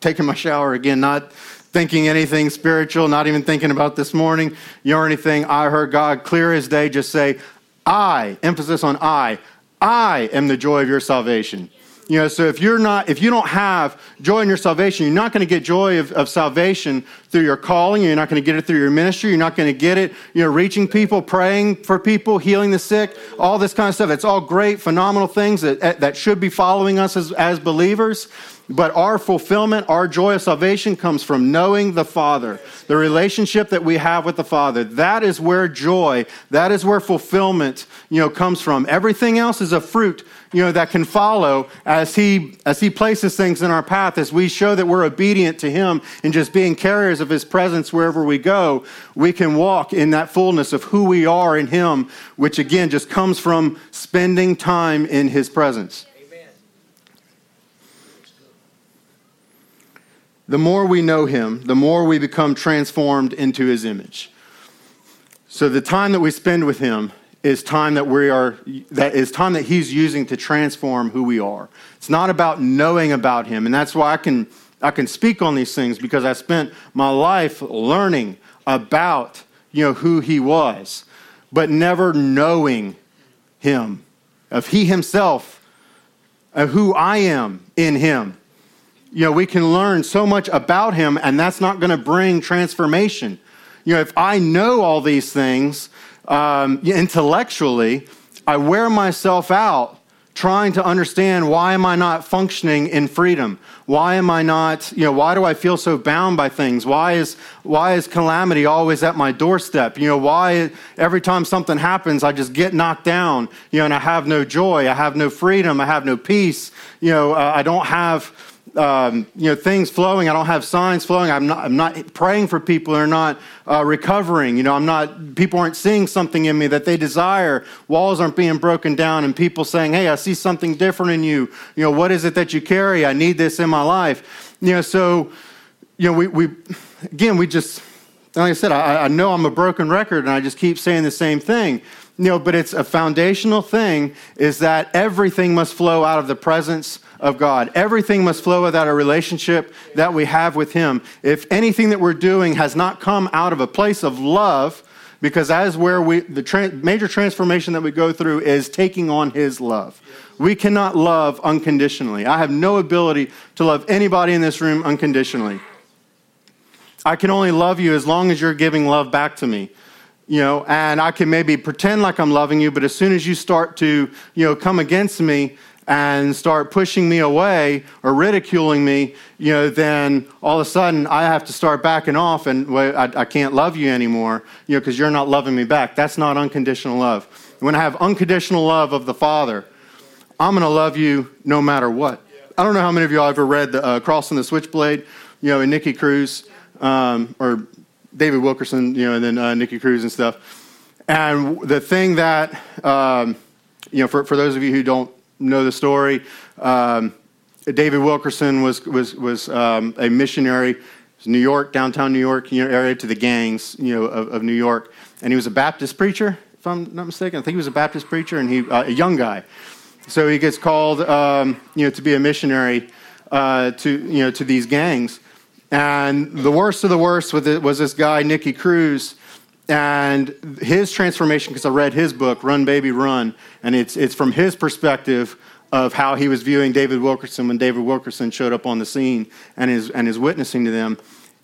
taking my shower again, not thinking anything spiritual, not even thinking about this morning, know, anything. I heard God clear as day just say, I, emphasis on I, I am the joy of your salvation. You know, so if you're not, if you don't have joy in your salvation, you're not going to get joy of, of salvation through your calling. You're not going to get it through your ministry. You're not going to get it, you know, reaching people, praying for people, healing the sick, all this kind of stuff. It's all great, phenomenal things that, that should be following us as, as believers. But our fulfillment, our joy of salvation comes from knowing the Father, the relationship that we have with the Father. That is where joy, that is where fulfillment, you know, comes from. Everything else is a fruit, you know, that can follow as he as he places things in our path as we show that we're obedient to him and just being carriers of his presence wherever we go, we can walk in that fullness of who we are in him, which again just comes from spending time in his presence. The more we know him, the more we become transformed into his image. So the time that we spend with him is time that we are that is time that he's using to transform who we are. It's not about knowing about him, and that's why I can I can speak on these things because I spent my life learning about you know who he was, but never knowing him, of he himself, of who I am in him you know, we can learn so much about him, and that's not going to bring transformation. You know, if I know all these things um, intellectually, I wear myself out trying to understand why am I not functioning in freedom? Why am I not, you know, why do I feel so bound by things? Why is why is calamity always at my doorstep? You know, why every time something happens I just get knocked down, you know, and I have no joy, I have no freedom, I have no peace. You know, uh, I don't have um, you know, things flowing. I don't have signs flowing. I'm not, I'm not praying for people who are not uh, recovering. You know, I'm not, people aren't seeing something in me that they desire. Walls aren't being broken down and people saying, hey, I see something different in you. You know, what is it that you carry? I need this in my life. You know, so, you know, we, we again, we just, like I said, I, I know I'm a broken record and I just keep saying the same thing. You know, but it's a foundational thing is that everything must flow out of the presence of God. Everything must flow without a relationship that we have with Him. If anything that we're doing has not come out of a place of love, because as where we the tra- major transformation that we go through is taking on His love. We cannot love unconditionally. I have no ability to love anybody in this room unconditionally. I can only love you as long as you're giving love back to me you know, and I can maybe pretend like I'm loving you, but as soon as you start to, you know, come against me, and start pushing me away or ridiculing me, you know, then all of a sudden I have to start backing off and well, I, I can't love you anymore, you know, because you're not loving me back. That's not unconditional love. When I have unconditional love of the Father, I'm going to love you no matter what. I don't know how many of y'all ever read the uh, Cross and the Switchblade, you know, and Nicky Cruz um, or David Wilkerson, you know, and then uh, Nicky Cruz and stuff. And the thing that, um, you know, for, for those of you who don't know the story. Um, David Wilkerson was, was, was um, a missionary, New York, downtown New York area to the gangs you know, of, of, New York. And he was a Baptist preacher, if I'm not mistaken. I think he was a Baptist preacher, and he, uh, a young guy. So he gets called um, you know, to be a missionary uh, to, you know, to these gangs. And the worst of the worst was this guy, Nicky Cruz, and his transformation, because I read his book, Run Baby Run, and it's, it's from his perspective of how he was viewing David Wilkerson when David Wilkerson showed up on the scene and is, and is witnessing to them.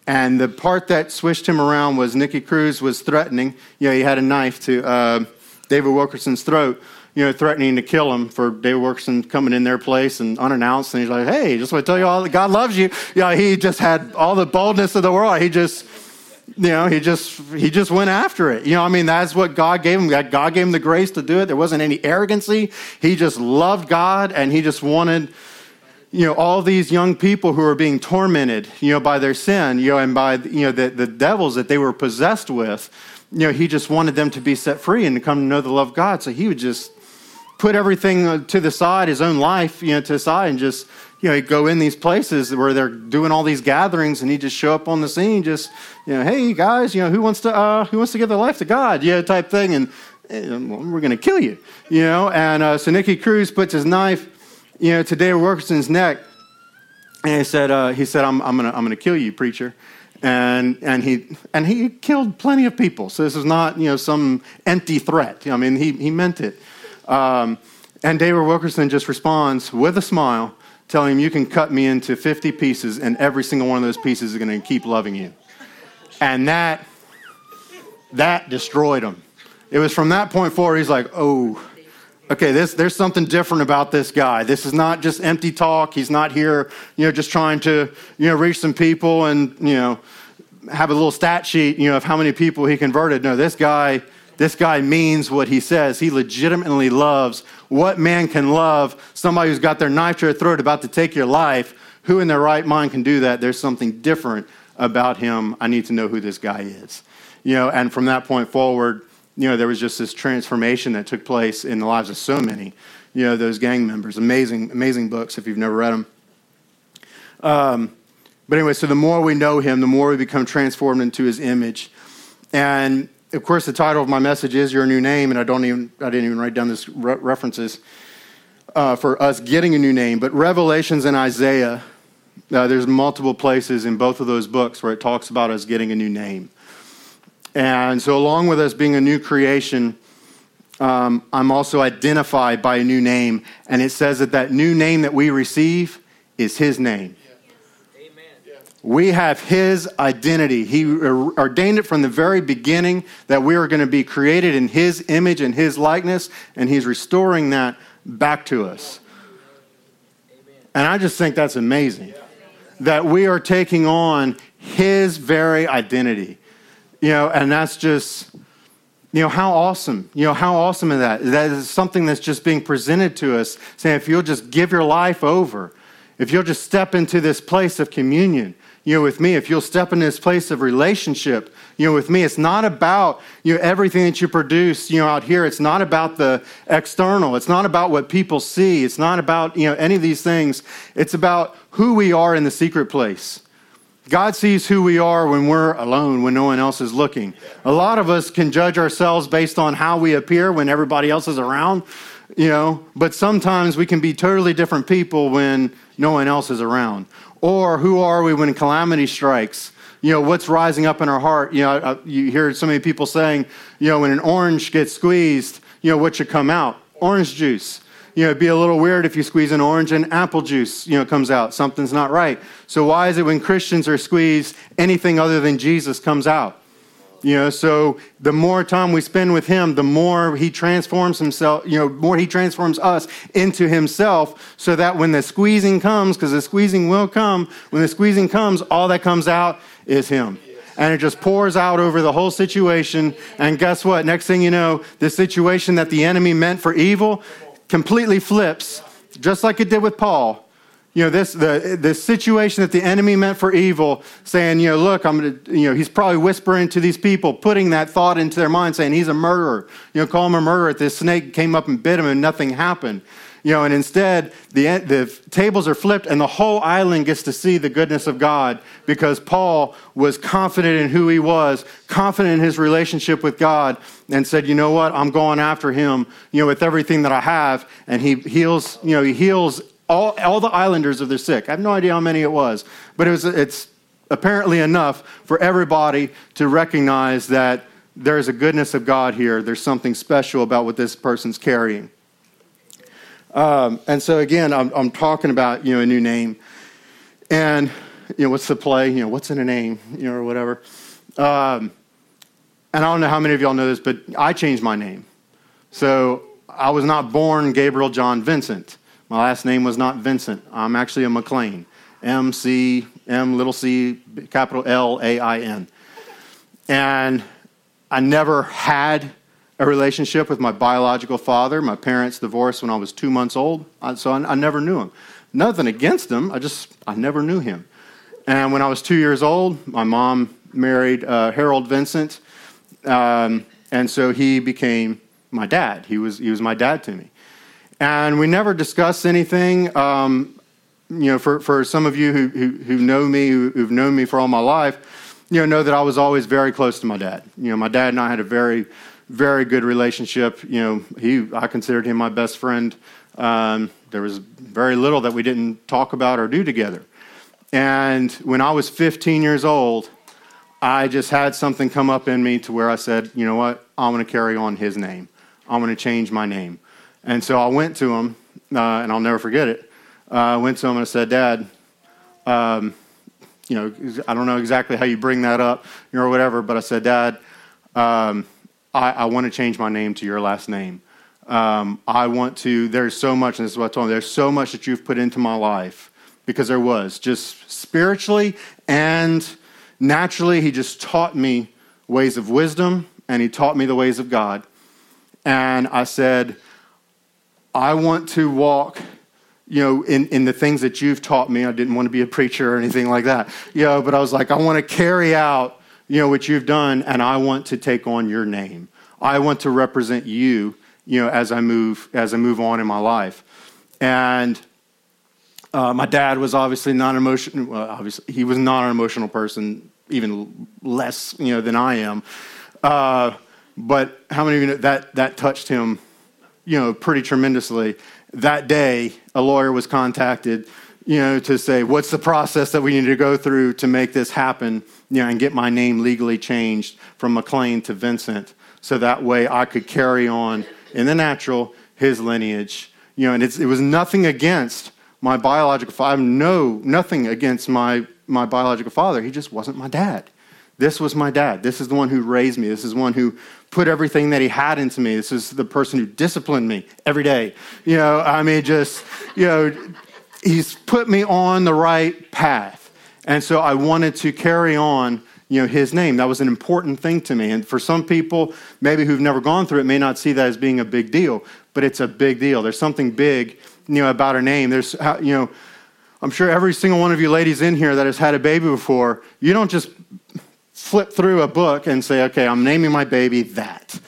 And the part that switched him around was Nicky Cruz was threatening, you know, he had a knife to uh, David Wilkerson's throat, you know, threatening to kill him for David Wilkerson coming in their place and unannounced. And he's like, hey, just want to tell you all that God loves you. You know, he just had all the boldness of the world. He just you know, he just he just went after it. You know, I mean, that's what God gave him. God gave him the grace to do it. There wasn't any arrogancy. He just loved God, and he just wanted, you know, all these young people who were being tormented, you know, by their sin, you know, and by you know the, the devils that they were possessed with. You know, he just wanted them to be set free and to come to know the love of God. So he would just put everything to the side, his own life, you know, to the side, and just you know, he'd go in these places where they're doing all these gatherings, and he'd just show up on the scene, just you know, hey guys, you know, who wants to uh, who wants to give their life to God, yeah, type thing, and, well, we're going to kill you, you know. And uh, so Nicky Cruz puts his knife, you know, to David Wilkerson's neck, and he said, uh, he said, I'm, I'm gonna I'm gonna kill you, preacher. And, and, he, and he killed plenty of people. So this is not you know, some empty threat. I mean, he, he meant it. Um, and David Wilkerson just responds with a smile telling him, You can cut me into 50 pieces, and every single one of those pieces is going to keep loving you. And that, that destroyed him. It was from that point forward, he's like, Oh, okay, this, there's something different about this guy. This is not just empty talk. He's not here, you know, just trying to, you know, reach some people and, you know, have a little stat sheet, you know, of how many people he converted. No, this guy, this guy means what he says. He legitimately loves what man can love somebody who's got their knife to their throat about to take your life? Who in their right mind can do that? There's something different about him. I need to know who this guy is. You know, and from that point forward, you know, there was just this transformation that took place in the lives of so many, you know, those gang members. Amazing, amazing books if you've never read them. Um, but anyway, so the more we know him, the more we become transformed into his image. And of course, the title of my message is Your New Name, and I, don't even, I didn't even write down this re- references uh, for us getting a new name. But Revelations and Isaiah, uh, there's multiple places in both of those books where it talks about us getting a new name. And so, along with us being a new creation, um, I'm also identified by a new name. And it says that that new name that we receive is His name. We have His identity. He ordained it from the very beginning that we are going to be created in His image and His likeness, and He's restoring that back to us. And I just think that's amazing that we are taking on his very identity. You know, and that's just, you know, how awesome. You know, how awesome is that? That is something that's just being presented to us, saying if you'll just give your life over, if you'll just step into this place of communion, you know, with me, if you'll step in this place of relationship, you know, with me, it's not about, you know, everything that you produce, you know, out here. It's not about the external. It's not about what people see. It's not about, you know, any of these things. It's about who we are in the secret place. God sees who we are when we're alone, when no one else is looking. A lot of us can judge ourselves based on how we appear when everybody else is around, you know, but sometimes we can be totally different people when no one else is around. Or who are we when calamity strikes? You know, what's rising up in our heart? You know, you hear so many people saying, you know, when an orange gets squeezed, you know, what should come out? Orange juice. You know, it'd be a little weird if you squeeze an orange and apple juice, you know, comes out. Something's not right. So why is it when Christians are squeezed, anything other than Jesus comes out? You know, so the more time we spend with him, the more he transforms himself, you know, more he transforms us into himself so that when the squeezing comes, because the squeezing will come, when the squeezing comes, all that comes out is him. And it just pours out over the whole situation. And guess what? Next thing you know, the situation that the enemy meant for evil completely flips, just like it did with Paul you know, this, the, the situation that the enemy meant for evil, saying, you know, look, I'm to, you know, he's probably whispering to these people, putting that thought into their mind, saying he's a murderer. You know, call him a murderer. This snake came up and bit him and nothing happened. You know, and instead, the, the tables are flipped and the whole island gets to see the goodness of God because Paul was confident in who he was, confident in his relationship with God, and said, you know what, I'm going after him, you know, with everything that I have. And he heals, you know, he heals all, all the islanders of the sick. I have no idea how many it was, but it was, it's apparently enough for everybody to recognize that there's a goodness of God here. There's something special about what this person's carrying. Um, and so again, I'm, I'm, talking about you know a new name, and you know what's the play? You know what's in a name? You know or whatever. Um, and I don't know how many of y'all know this, but I changed my name. So I was not born Gabriel John Vincent. My last name was not Vincent. I'm actually a McLain. M C M little c capital L A I N. And I never had a relationship with my biological father. My parents divorced when I was two months old, so I, I never knew him. Nothing against him, I just I never knew him. And when I was two years old, my mom married uh, Harold Vincent, um, and so he became my dad. He was he was my dad to me and we never discuss anything. Um, you know, for, for some of you who, who, who know me, who, who've known me for all my life, you know, know that I was always very close to my dad. You know, my dad and I had a very, very good relationship. You know, he, I considered him my best friend. Um, there was very little that we didn't talk about or do together. And when I was 15 years old, I just had something come up in me to where I said, you know what, I'm going to carry on his name. I'm going to change my name. And so I went to him, uh, and I'll never forget it. Uh, I went to him and I said, Dad, um, you know, I don't know exactly how you bring that up, you know, or whatever, but I said, Dad, um, I, I want to change my name to your last name. Um, I want to, there's so much, and this is what I told him, there's so much that you've put into my life, because there was, just spiritually and naturally, he just taught me ways of wisdom, and he taught me the ways of God. And I said, I want to walk, you know, in, in the things that you've taught me. I didn't want to be a preacher or anything like that, you know, but I was like, I want to carry out, you know, what you've done, and I want to take on your name. I want to represent you, you know, as I move as I move on in my life. And uh, my dad was obviously not emotional. Well, obviously, he was not an emotional person, even less, you know, than I am. Uh, but how many of you know that that touched him you know, pretty tremendously. That day, a lawyer was contacted, you know, to say, what's the process that we need to go through to make this happen, you know, and get my name legally changed from McLain to Vincent, so that way I could carry on in the natural his lineage. You know, and it was nothing against my biological father. No, nothing against my, my biological father. He just wasn't my dad. This was my dad. This is the one who raised me. This is the one who put everything that he had into me. This is the person who disciplined me every day. You know, I mean, just, you know, he's put me on the right path. And so I wanted to carry on, you know, his name. That was an important thing to me. And for some people, maybe who've never gone through it, may not see that as being a big deal, but it's a big deal. There's something big, you know, about a name. There's, you know, I'm sure every single one of you ladies in here that has had a baby before, you don't just flip through a book and say, okay, I'm naming my baby that.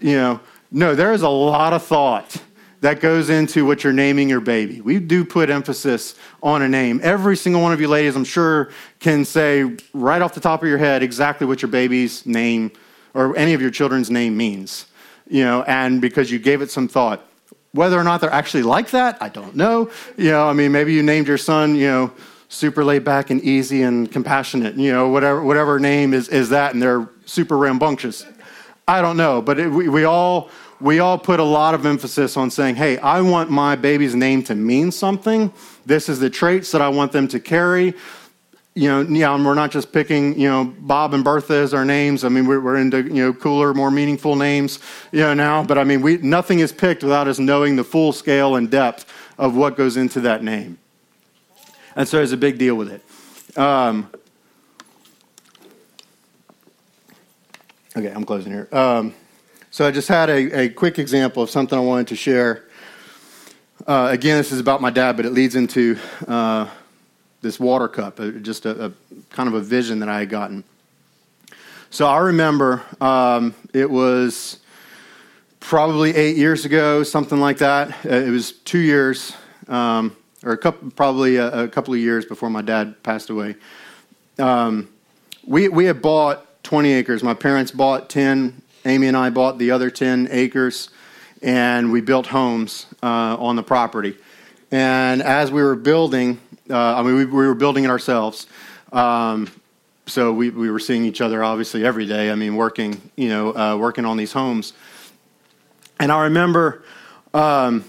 You know, no, there is a lot of thought that goes into what you're naming your baby. We do put emphasis on a name. Every single one of you ladies, I'm sure, can say right off the top of your head exactly what your baby's name or any of your children's name means. You know, and because you gave it some thought. Whether or not they're actually like that, I don't know. You know, I mean, maybe you named your son, you know, super laid back and easy and compassionate, you know, whatever, whatever name is, is that, and they're super rambunctious. I don't know, but it, we, we all we all put a lot of emphasis on saying, hey, I want my baby's name to mean something. This is the traits that I want them to carry. You know, yeah, we're not just picking, you know, Bob and Bertha as our names. I mean, we're, we're into, you know, cooler, more meaningful names, you know, now. But I mean, we, nothing is picked without us knowing the full scale and depth of what goes into that name. And so there's a big deal with it. Um, okay, I'm closing here. Um, so I just had a, a quick example of something I wanted to share. Uh, again, this is about my dad, but it leads into uh, this water cup, uh, just a, a, kind of a vision that I had gotten. So I remember um, it was probably eight years ago, something like that. Uh, it was two years, um, or a couple, probably a, a, couple of years before my dad passed away. Um, we we had bought 20 acres. My parents bought 10 Amy and I bought the other 10 acres and we built homes uh, on the property. And as we were building, uh, I mean, we, we, were building it ourselves. Um, so we, we were seeing each other obviously every day. I mean, working, you know, uh, working on these homes. And I remember um,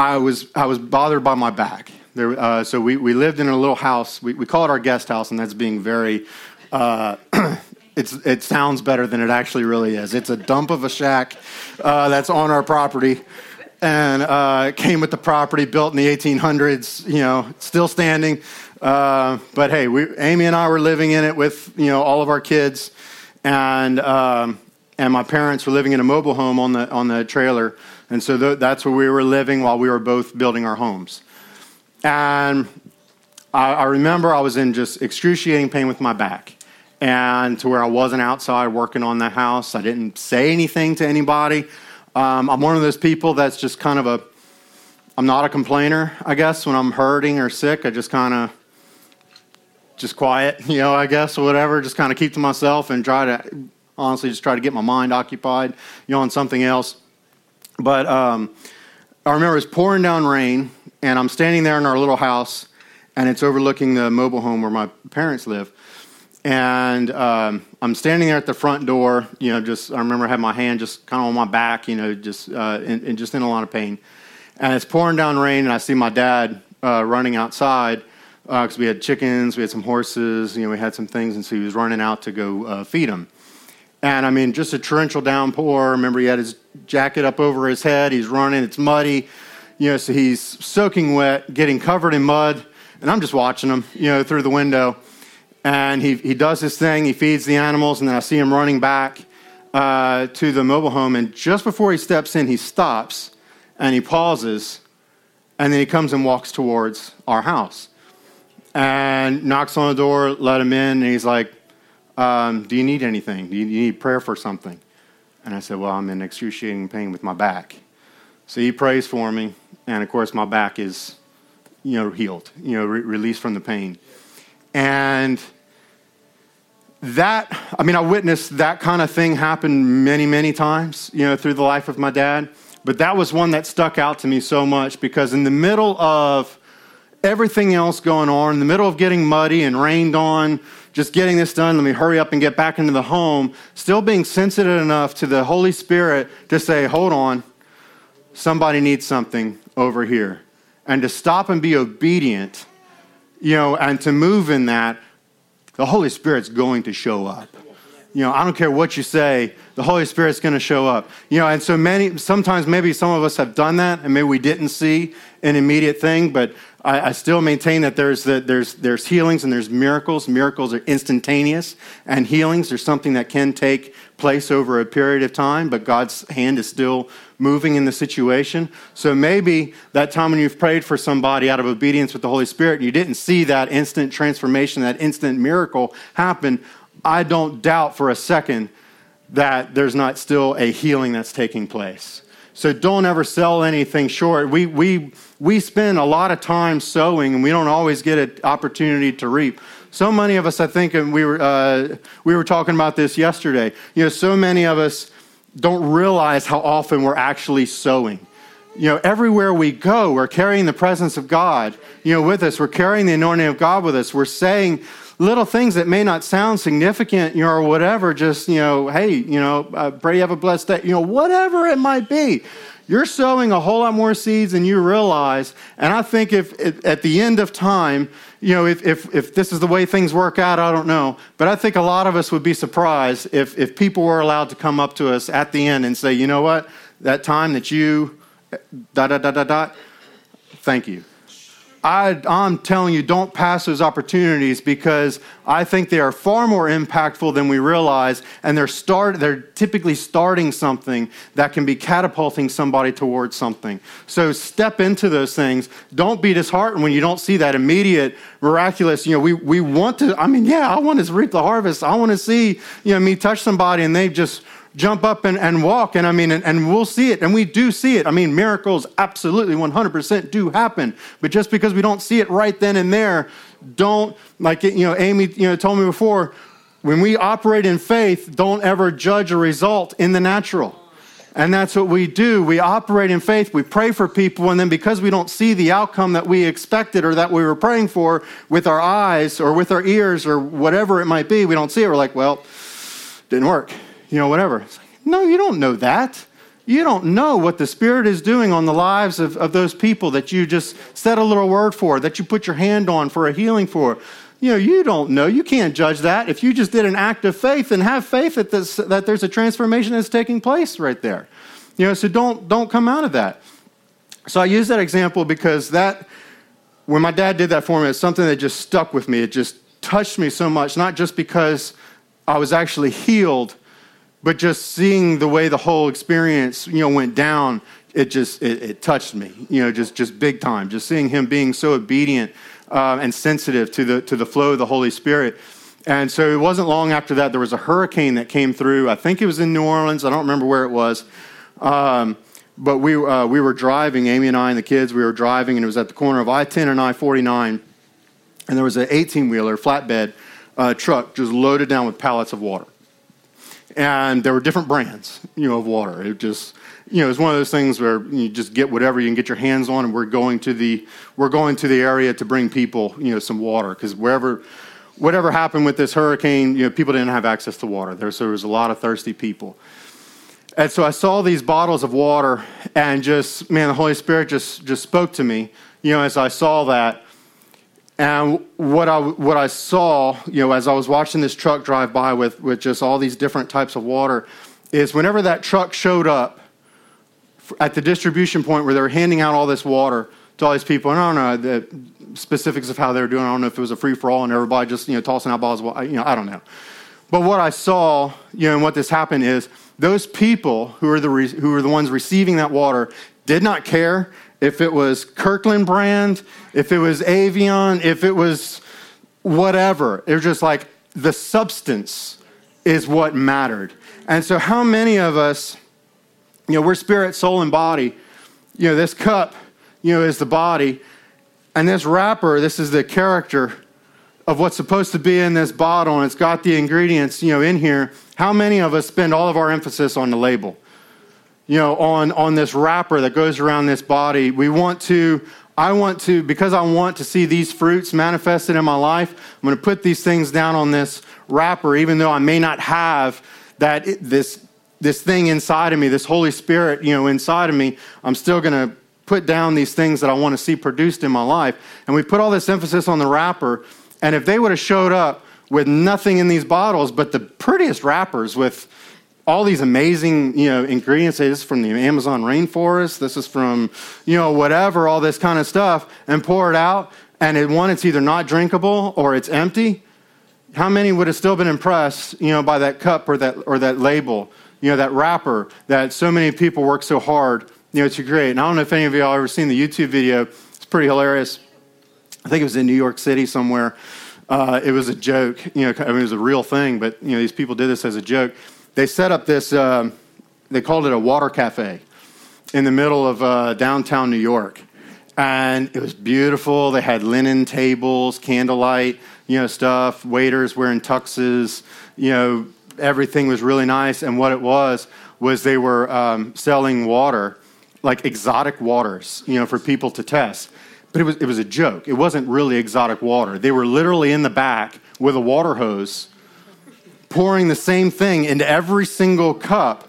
I was I was bothered by my back. There, uh, so we, we lived in a little house. We, we call it our guest house, and that's being very uh, it's, it sounds better than it actually really is. It's a dump of a shack uh, that's on our property. And uh, came with the property, built in the 1800s, you know, still standing. Uh, but hey, we, Amy and I were living in it with, you know, all of our kids. And, um, and my parents were living in a mobile home on the, on the trailer. And so th- that's where we were living while we were both building our homes. And I, I remember I was in just excruciating pain with my back and to where I wasn't outside working on the house. I didn't say anything to anybody. Um, I'm one of those people that's just kind of a, I'm not a complainer, I guess. When I'm hurting or sick, I just kind of, just quiet, you know, I guess, or whatever. Just kind of keep to myself and try to, honestly, just try to get my mind occupied, you know, on something else. But um, I remember it was pouring down rain, and I'm standing there in our little house, and it's overlooking the mobile home where my parents live and um, I'm standing there at the front door. You know, just I remember I had my hand just kind of on my back. You know, just uh, and, and, just in a lot of pain. And it's pouring down rain, and I see my dad uh, running outside because uh, we had chickens, we had some horses, you know, we had some things, and so he was running out to go uh, feed them. And I mean, just a torrential downpour. Remember, he had his jacket up over his head. He's running. It's muddy. You know, so he's soaking wet, getting covered in mud, and I'm just watching him, you know, through the window and he, he does his thing. He feeds the animals, and then I see him running back uh, to the mobile home. And just before he steps in, he stops and he pauses, and then he comes and walks towards our house and knocks on the door, let him in, and he's like, um, Do you need anything? Do you, you need prayer for something? And I said, Well, I'm in excruciating pain with my back. So he prays for me, and of course, my back is, you know, healed, you know, re- released from the pain. And that, I mean, I witnessed that kind of thing happen many, many times, you know, through the life of my dad. But that was one that stuck out to me so much because in the middle of everything else going on, in the middle of getting muddy and rained on, just getting this done, let me hurry up and get back into the home, still being sensitive enough to the Holy Spirit to say, hold on, somebody needs something over here. And to stop and be obedient you know, and to move in that, the Holy Spirit's going to show up. You know, I don't care what you say, the Holy Spirit's going to show up. You know, and so many, sometimes maybe some of us have done that and maybe we didn't see an immediate thing, but I, I still maintain that there's, that there's, there's healings and there's miracles. Miracles are instantaneous, and healings are something that can take place over a period of time, but God's hand is still moving in the situation. So maybe that time when you've prayed for somebody out of obedience with the Holy Spirit, and you didn't see that instant transformation, that instant miracle happen. I don't doubt for a second that there's not still a healing that's taking place. So don't ever sell anything short. We, we, we spend a lot of time sowing and we don't always get an opportunity to reap. So many of us, I think, and we were, uh, we were talking about this yesterday, you know, so many of us don't realize how often we're actually sowing. You know, everywhere we go, we're carrying the presence of God, you know, with us. We're carrying the anointing of God with us. We're saying little things that may not sound significant, you know, or whatever, just, you know, hey, you know, uh, pray you have a blessed day, you know, whatever it might be. You're sowing a whole lot more seeds than you realize. And I think if, if at the end of time, you know, if, if, if this is the way things work out, I don't know. But I think a lot of us would be surprised if, if people were allowed to come up to us at the end and say, you know what, that time that you, eh, da da da da da, thank you. I, am telling you, don't pass those opportunities because I think they are far more impactful than we realize, and they're start, they're typically starting something that can be catapulting somebody towards something. So step into those things. Don't be disheartened when you don't see that immediate, miraculous. You know, we we want to. I mean, yeah, I want to reap the harvest. I want to see you know me touch somebody and they just jump up and, and walk. And I mean, and, and, we'll see it. And we do see it. I mean, miracles absolutely 100% do happen. But just because we don't see it right then and there, don't, like, you know, Amy, you know, told me before, when we operate in faith, don't ever judge a result in the natural. And that's what we do. We operate in faith. We pray for people. And then because we don't see the outcome that we expected or that we were praying for with our eyes or with our ears or whatever it might be, we don't see it. We're like, well, didn't work you know, whatever. Like, no, you don't know that. You don't know what the Spirit is doing on the lives of, of those people that you just said a little word for, that you put your hand on for a healing for. You know, you don't know. You can't judge that. If you just did an act of faith and have faith that, this, that there's a transformation that's taking place right there. You know, so don't, don't come out of that. So I use that example because that, when my dad did that for me, it's something that just stuck with me. It just touched me so much, not just because I was actually healed, but just seeing the way the whole experience you know went down it just it, it touched me you know just just big time. Just seeing him being so obedient uh, and sensitive to the to the flow of the holy spirit. And so it wasn't long after that there was a hurricane that came through. I think it was in New Orleans. I don't remember where it was. Um, but we, uh, we were driving Amy and i and the kids we were driving and it was at the corner of i-10 and i-49 and there was an 18-wheeler flatbed uh, truck just loaded down with pallets of water and there were different brands, you know, of water. It just, you know, it's one of those things where you just get whatever you can get your hands on, and we're going to the we're going to the area to bring people, you know, some water because wherever, whatever happened with this hurricane, you know, people didn't have access to water. There, so there was a lot of thirsty people. And so I saw these bottles of water, and just man, the Holy Spirit just just spoke to me, you know, as I saw that and what I, what I saw, you know, as I was watching this truck drive by with, with just all these different types of water, is whenever that truck showed up at the distribution point where they were handing out all this water to all these people, I don't know the specifics of how they were doing. I don't know if it was a free for all and everybody just you know tossing out bottles. You know, I don't know. But what I saw, you know, and what this happened is those people who were the who were the ones receiving that water did not care if it was Kirkland brand, if it was Evian, if it was whatever. It was just like the substance is what mattered. And so, how many of us, you know, we're spirit, soul, and body. You know, this cup, you know, is the body. And this wrapper, this is the character of what's supposed to be in this bottle, and it's got the ingredients, you know, in here. How many of us spend all of our emphasis on the label? You know, on, on this wrapper that goes around this body. We want to, I want to, because I want to see these fruits manifested in my life, I'm going to put these things down on this wrapper, even though I may not have that, this, this thing inside of me, this Holy Spirit, you know, inside of me. I'm still going to put down these things that I want to see produced in my life. And we put all this emphasis on the wrapper. And if they would have showed up with nothing in these bottles but the prettiest wrappers with all these amazing, you know, ingredients. This is from the Amazon rainforest. This is from, you know, whatever, all this kind of stuff, and pour it out. And it, one, it's either not drinkable or it's empty. How many would have still been impressed, you know, by that cup or that or that label, you know, that wrapper that so many people work so hard, you know, to create? And I don't know if any of y'all ever seen the YouTube video. It's pretty hilarious. I think it was in New York City somewhere. Uh, it was a joke, you know, I mean, it was a real thing, but you know, these people did this as a joke they set up this, um, they called it a water cafe in the middle of uh, downtown New York. And it was beautiful. They had linen tables, candlelight, you know, stuff, waiters wearing tuxes, you know, everything was really nice. And what it was, was they were um, selling water, like exotic waters, you know, for people to test. But it was, it was a joke. It wasn't really exotic water. They were literally in the back with a water hose pouring the same thing into every single cup.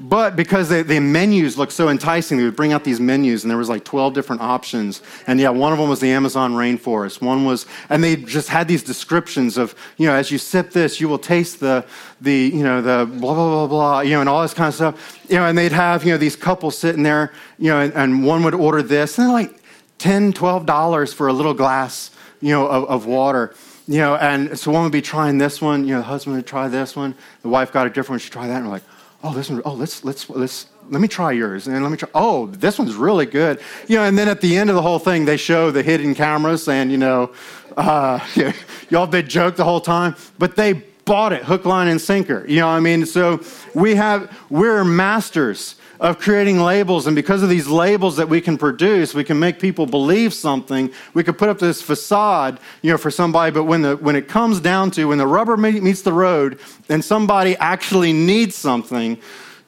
But because the menus looked so enticing, they would bring out these menus, and there was like 12 different options. And yeah, one of them was the Amazon rainforest. One was, and they just had these descriptions of, you know, as you sip this, you will taste the, the, you know, the blah, blah, blah, blah, you know, and all this kind of stuff. You know, and they'd have, you know, these couples sitting there, you know, and, and one would order this, and they're like 10 $12 for a little glass, you know, of, of water. You know, and so one would be trying this one, you know, the husband would try this one, the wife got a different one, she tried that, and we're like, oh, this one, oh, let's, let's, let's, let me try yours, and let me try, oh, this one's really good. You know, and then at the end of the whole thing, they show the hidden cameras and, you know, uh, y'all been joke the whole time, but they bought it hook, line, and sinker. You know what I mean? So we have, we're masters of creating labels. And because of these labels that we can produce, we can make people believe something. We could put up this facade, you know, for somebody. But when, the, when it comes down to, when the rubber meets the road and somebody actually needs something,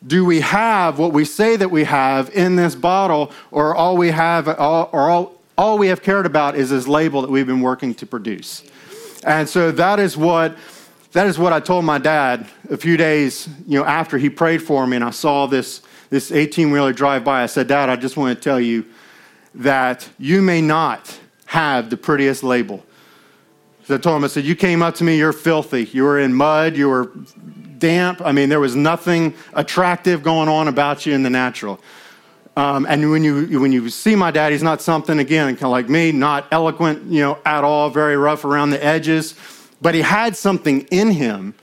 do we have what we say that we have in this bottle, or all we have, all, or all, all we have cared about is this label that we've been working to produce? And so that is what that is what I told my dad a few days, you know, after he prayed for me, and I saw this this 18 wheeler drive by, I said, Dad, I just want to tell you that you may not have the prettiest label. So I told him, I said, You came up to me, you're filthy. You were in mud, you were damp. I mean, there was nothing attractive going on about you in the natural. Um, and when you, when you see my dad, he's not something, again, kind of like me, not eloquent, you know, at all, very rough around the edges. But he had something in him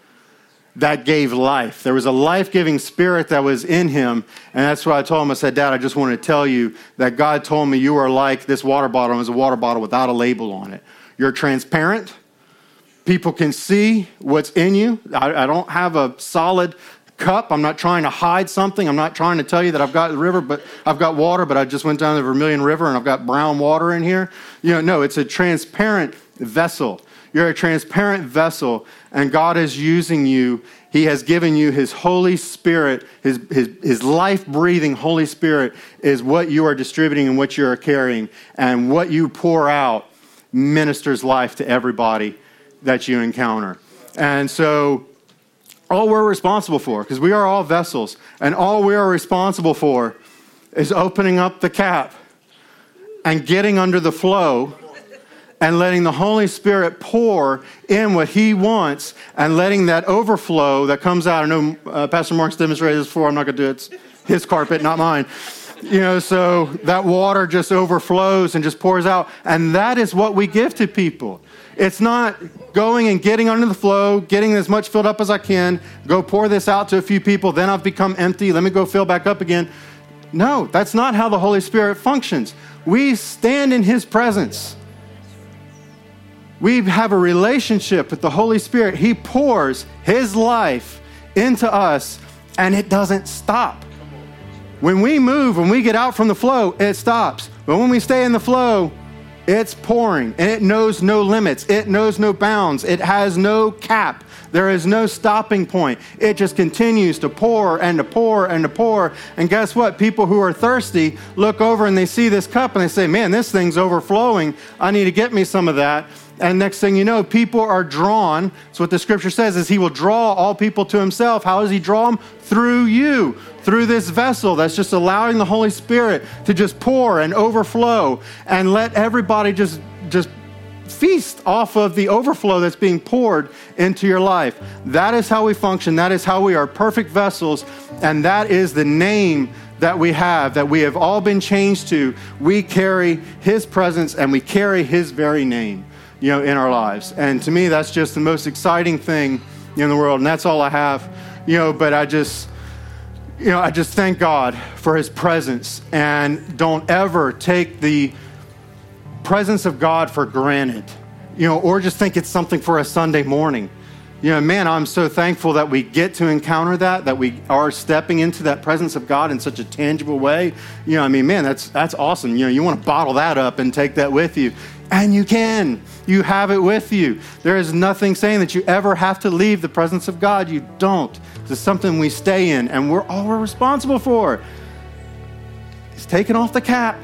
that gave life. There was a life giving spirit that was in him. And that's why I told him, I said, Dad, I just want to tell you that God told me you are like this water bottle. Was a water bottle without a label on it. You're transparent. People can see what's in you. I, I don't have a solid cup. I'm not trying to hide something. I'm not trying to tell you that I've got the river, but I've got water, but I just went down the Vermilion River and I've got brown water in here. You know, no, it's a transparent vessel. You're a transparent vessel, and God is using you. He has given you His Holy Spirit, His, His, his life breathing Holy Spirit is what you are distributing and what you are carrying. And what you pour out ministers life to everybody that you encounter. And so, all we're responsible for, because we are all vessels, and all we are responsible for is opening up the cap and getting under the flow and letting the Holy Spirit pour in what He wants and letting that overflow that comes out. I know uh, Pastor Mark's demonstrated this before. I'm not going to do it. It's his carpet, not mine. You know, so that water just overflows and just pours out. And that is what we give to people. It's not going and getting under the flow, getting as much filled up as I can, go pour this out to a few people, then I've become empty, let me go fill back up again. No, that's not how the Holy Spirit functions. We stand in His presence. We have a relationship with the Holy Spirit. He pours His life into us, and it doesn't stop. When we move, when we get out from the flow, it stops. But when we stay in the flow, it's pouring and it knows no limits. It knows no bounds. It has no cap. There is no stopping point. It just continues to pour and to pour and to pour. And guess what? People who are thirsty look over and they see this cup and they say, Man, this thing's overflowing. I need to get me some of that. And next thing you know, people are drawn. So what the scripture says is he will draw all people to himself. How does he draw them? Through you, through this vessel that's just allowing the Holy Spirit to just pour and overflow and let everybody just just feast off of the overflow that's being poured into your life. That is how we function. That is how we are perfect vessels. And that is the name that we have, that we have all been changed to. We carry His presence and we carry His very name, you know, in our lives. And to me, that's just the most exciting thing in the world. And that's all I have, you know, but I just. You know, I just thank God for his presence and don't ever take the presence of God for granted, you know, or just think it's something for a Sunday morning. You know, man, I'm so thankful that we get to encounter that, that we are stepping into that presence of God in such a tangible way. You know, I mean, man, that's that's awesome. You know, you want to bottle that up and take that with you. And you can. You have it with you. There is nothing saying that you ever have to leave the presence of God. You don't. It's something we stay in, and we're all we're responsible for. He's taking off the cap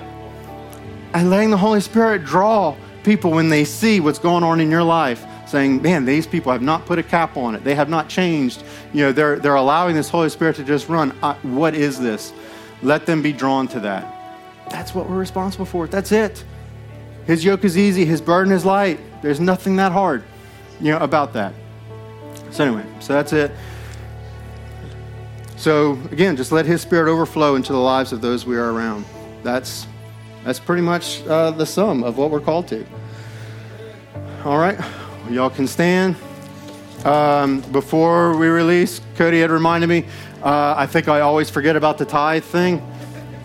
and letting the Holy Spirit draw people when they see what's going on in your life, saying, man, these people have not put a cap on it. They have not changed. You know, they're, they're allowing this Holy Spirit to just run. Uh, what is this? Let them be drawn to that. That's what we're responsible for. That's it. His yoke is easy, his burden is light. There's nothing that hard, you know, about that. So anyway, so that's it. So again, just let his spirit overflow into the lives of those we are around. That's that's pretty much uh, the sum of what we're called to. All right, y'all can stand. Um, before we release, Cody had reminded me. Uh, I think I always forget about the tithe thing.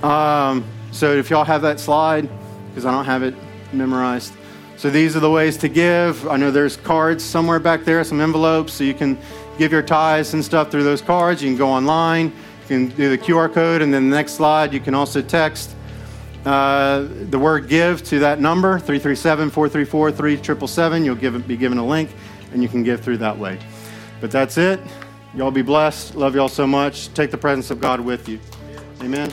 Um, so if y'all have that slide, because I don't have it memorized. So these are the ways to give. I know there's cards somewhere back there, some envelopes, so you can give your tithes and stuff through those cards. You can go online, you can do the QR code, and then the next slide, you can also text uh, the word give to that number, 337 434 3777. You'll give, be given a link and you can give through that way. But that's it. Y'all be blessed. Love y'all so much. Take the presence of God with you. Amen.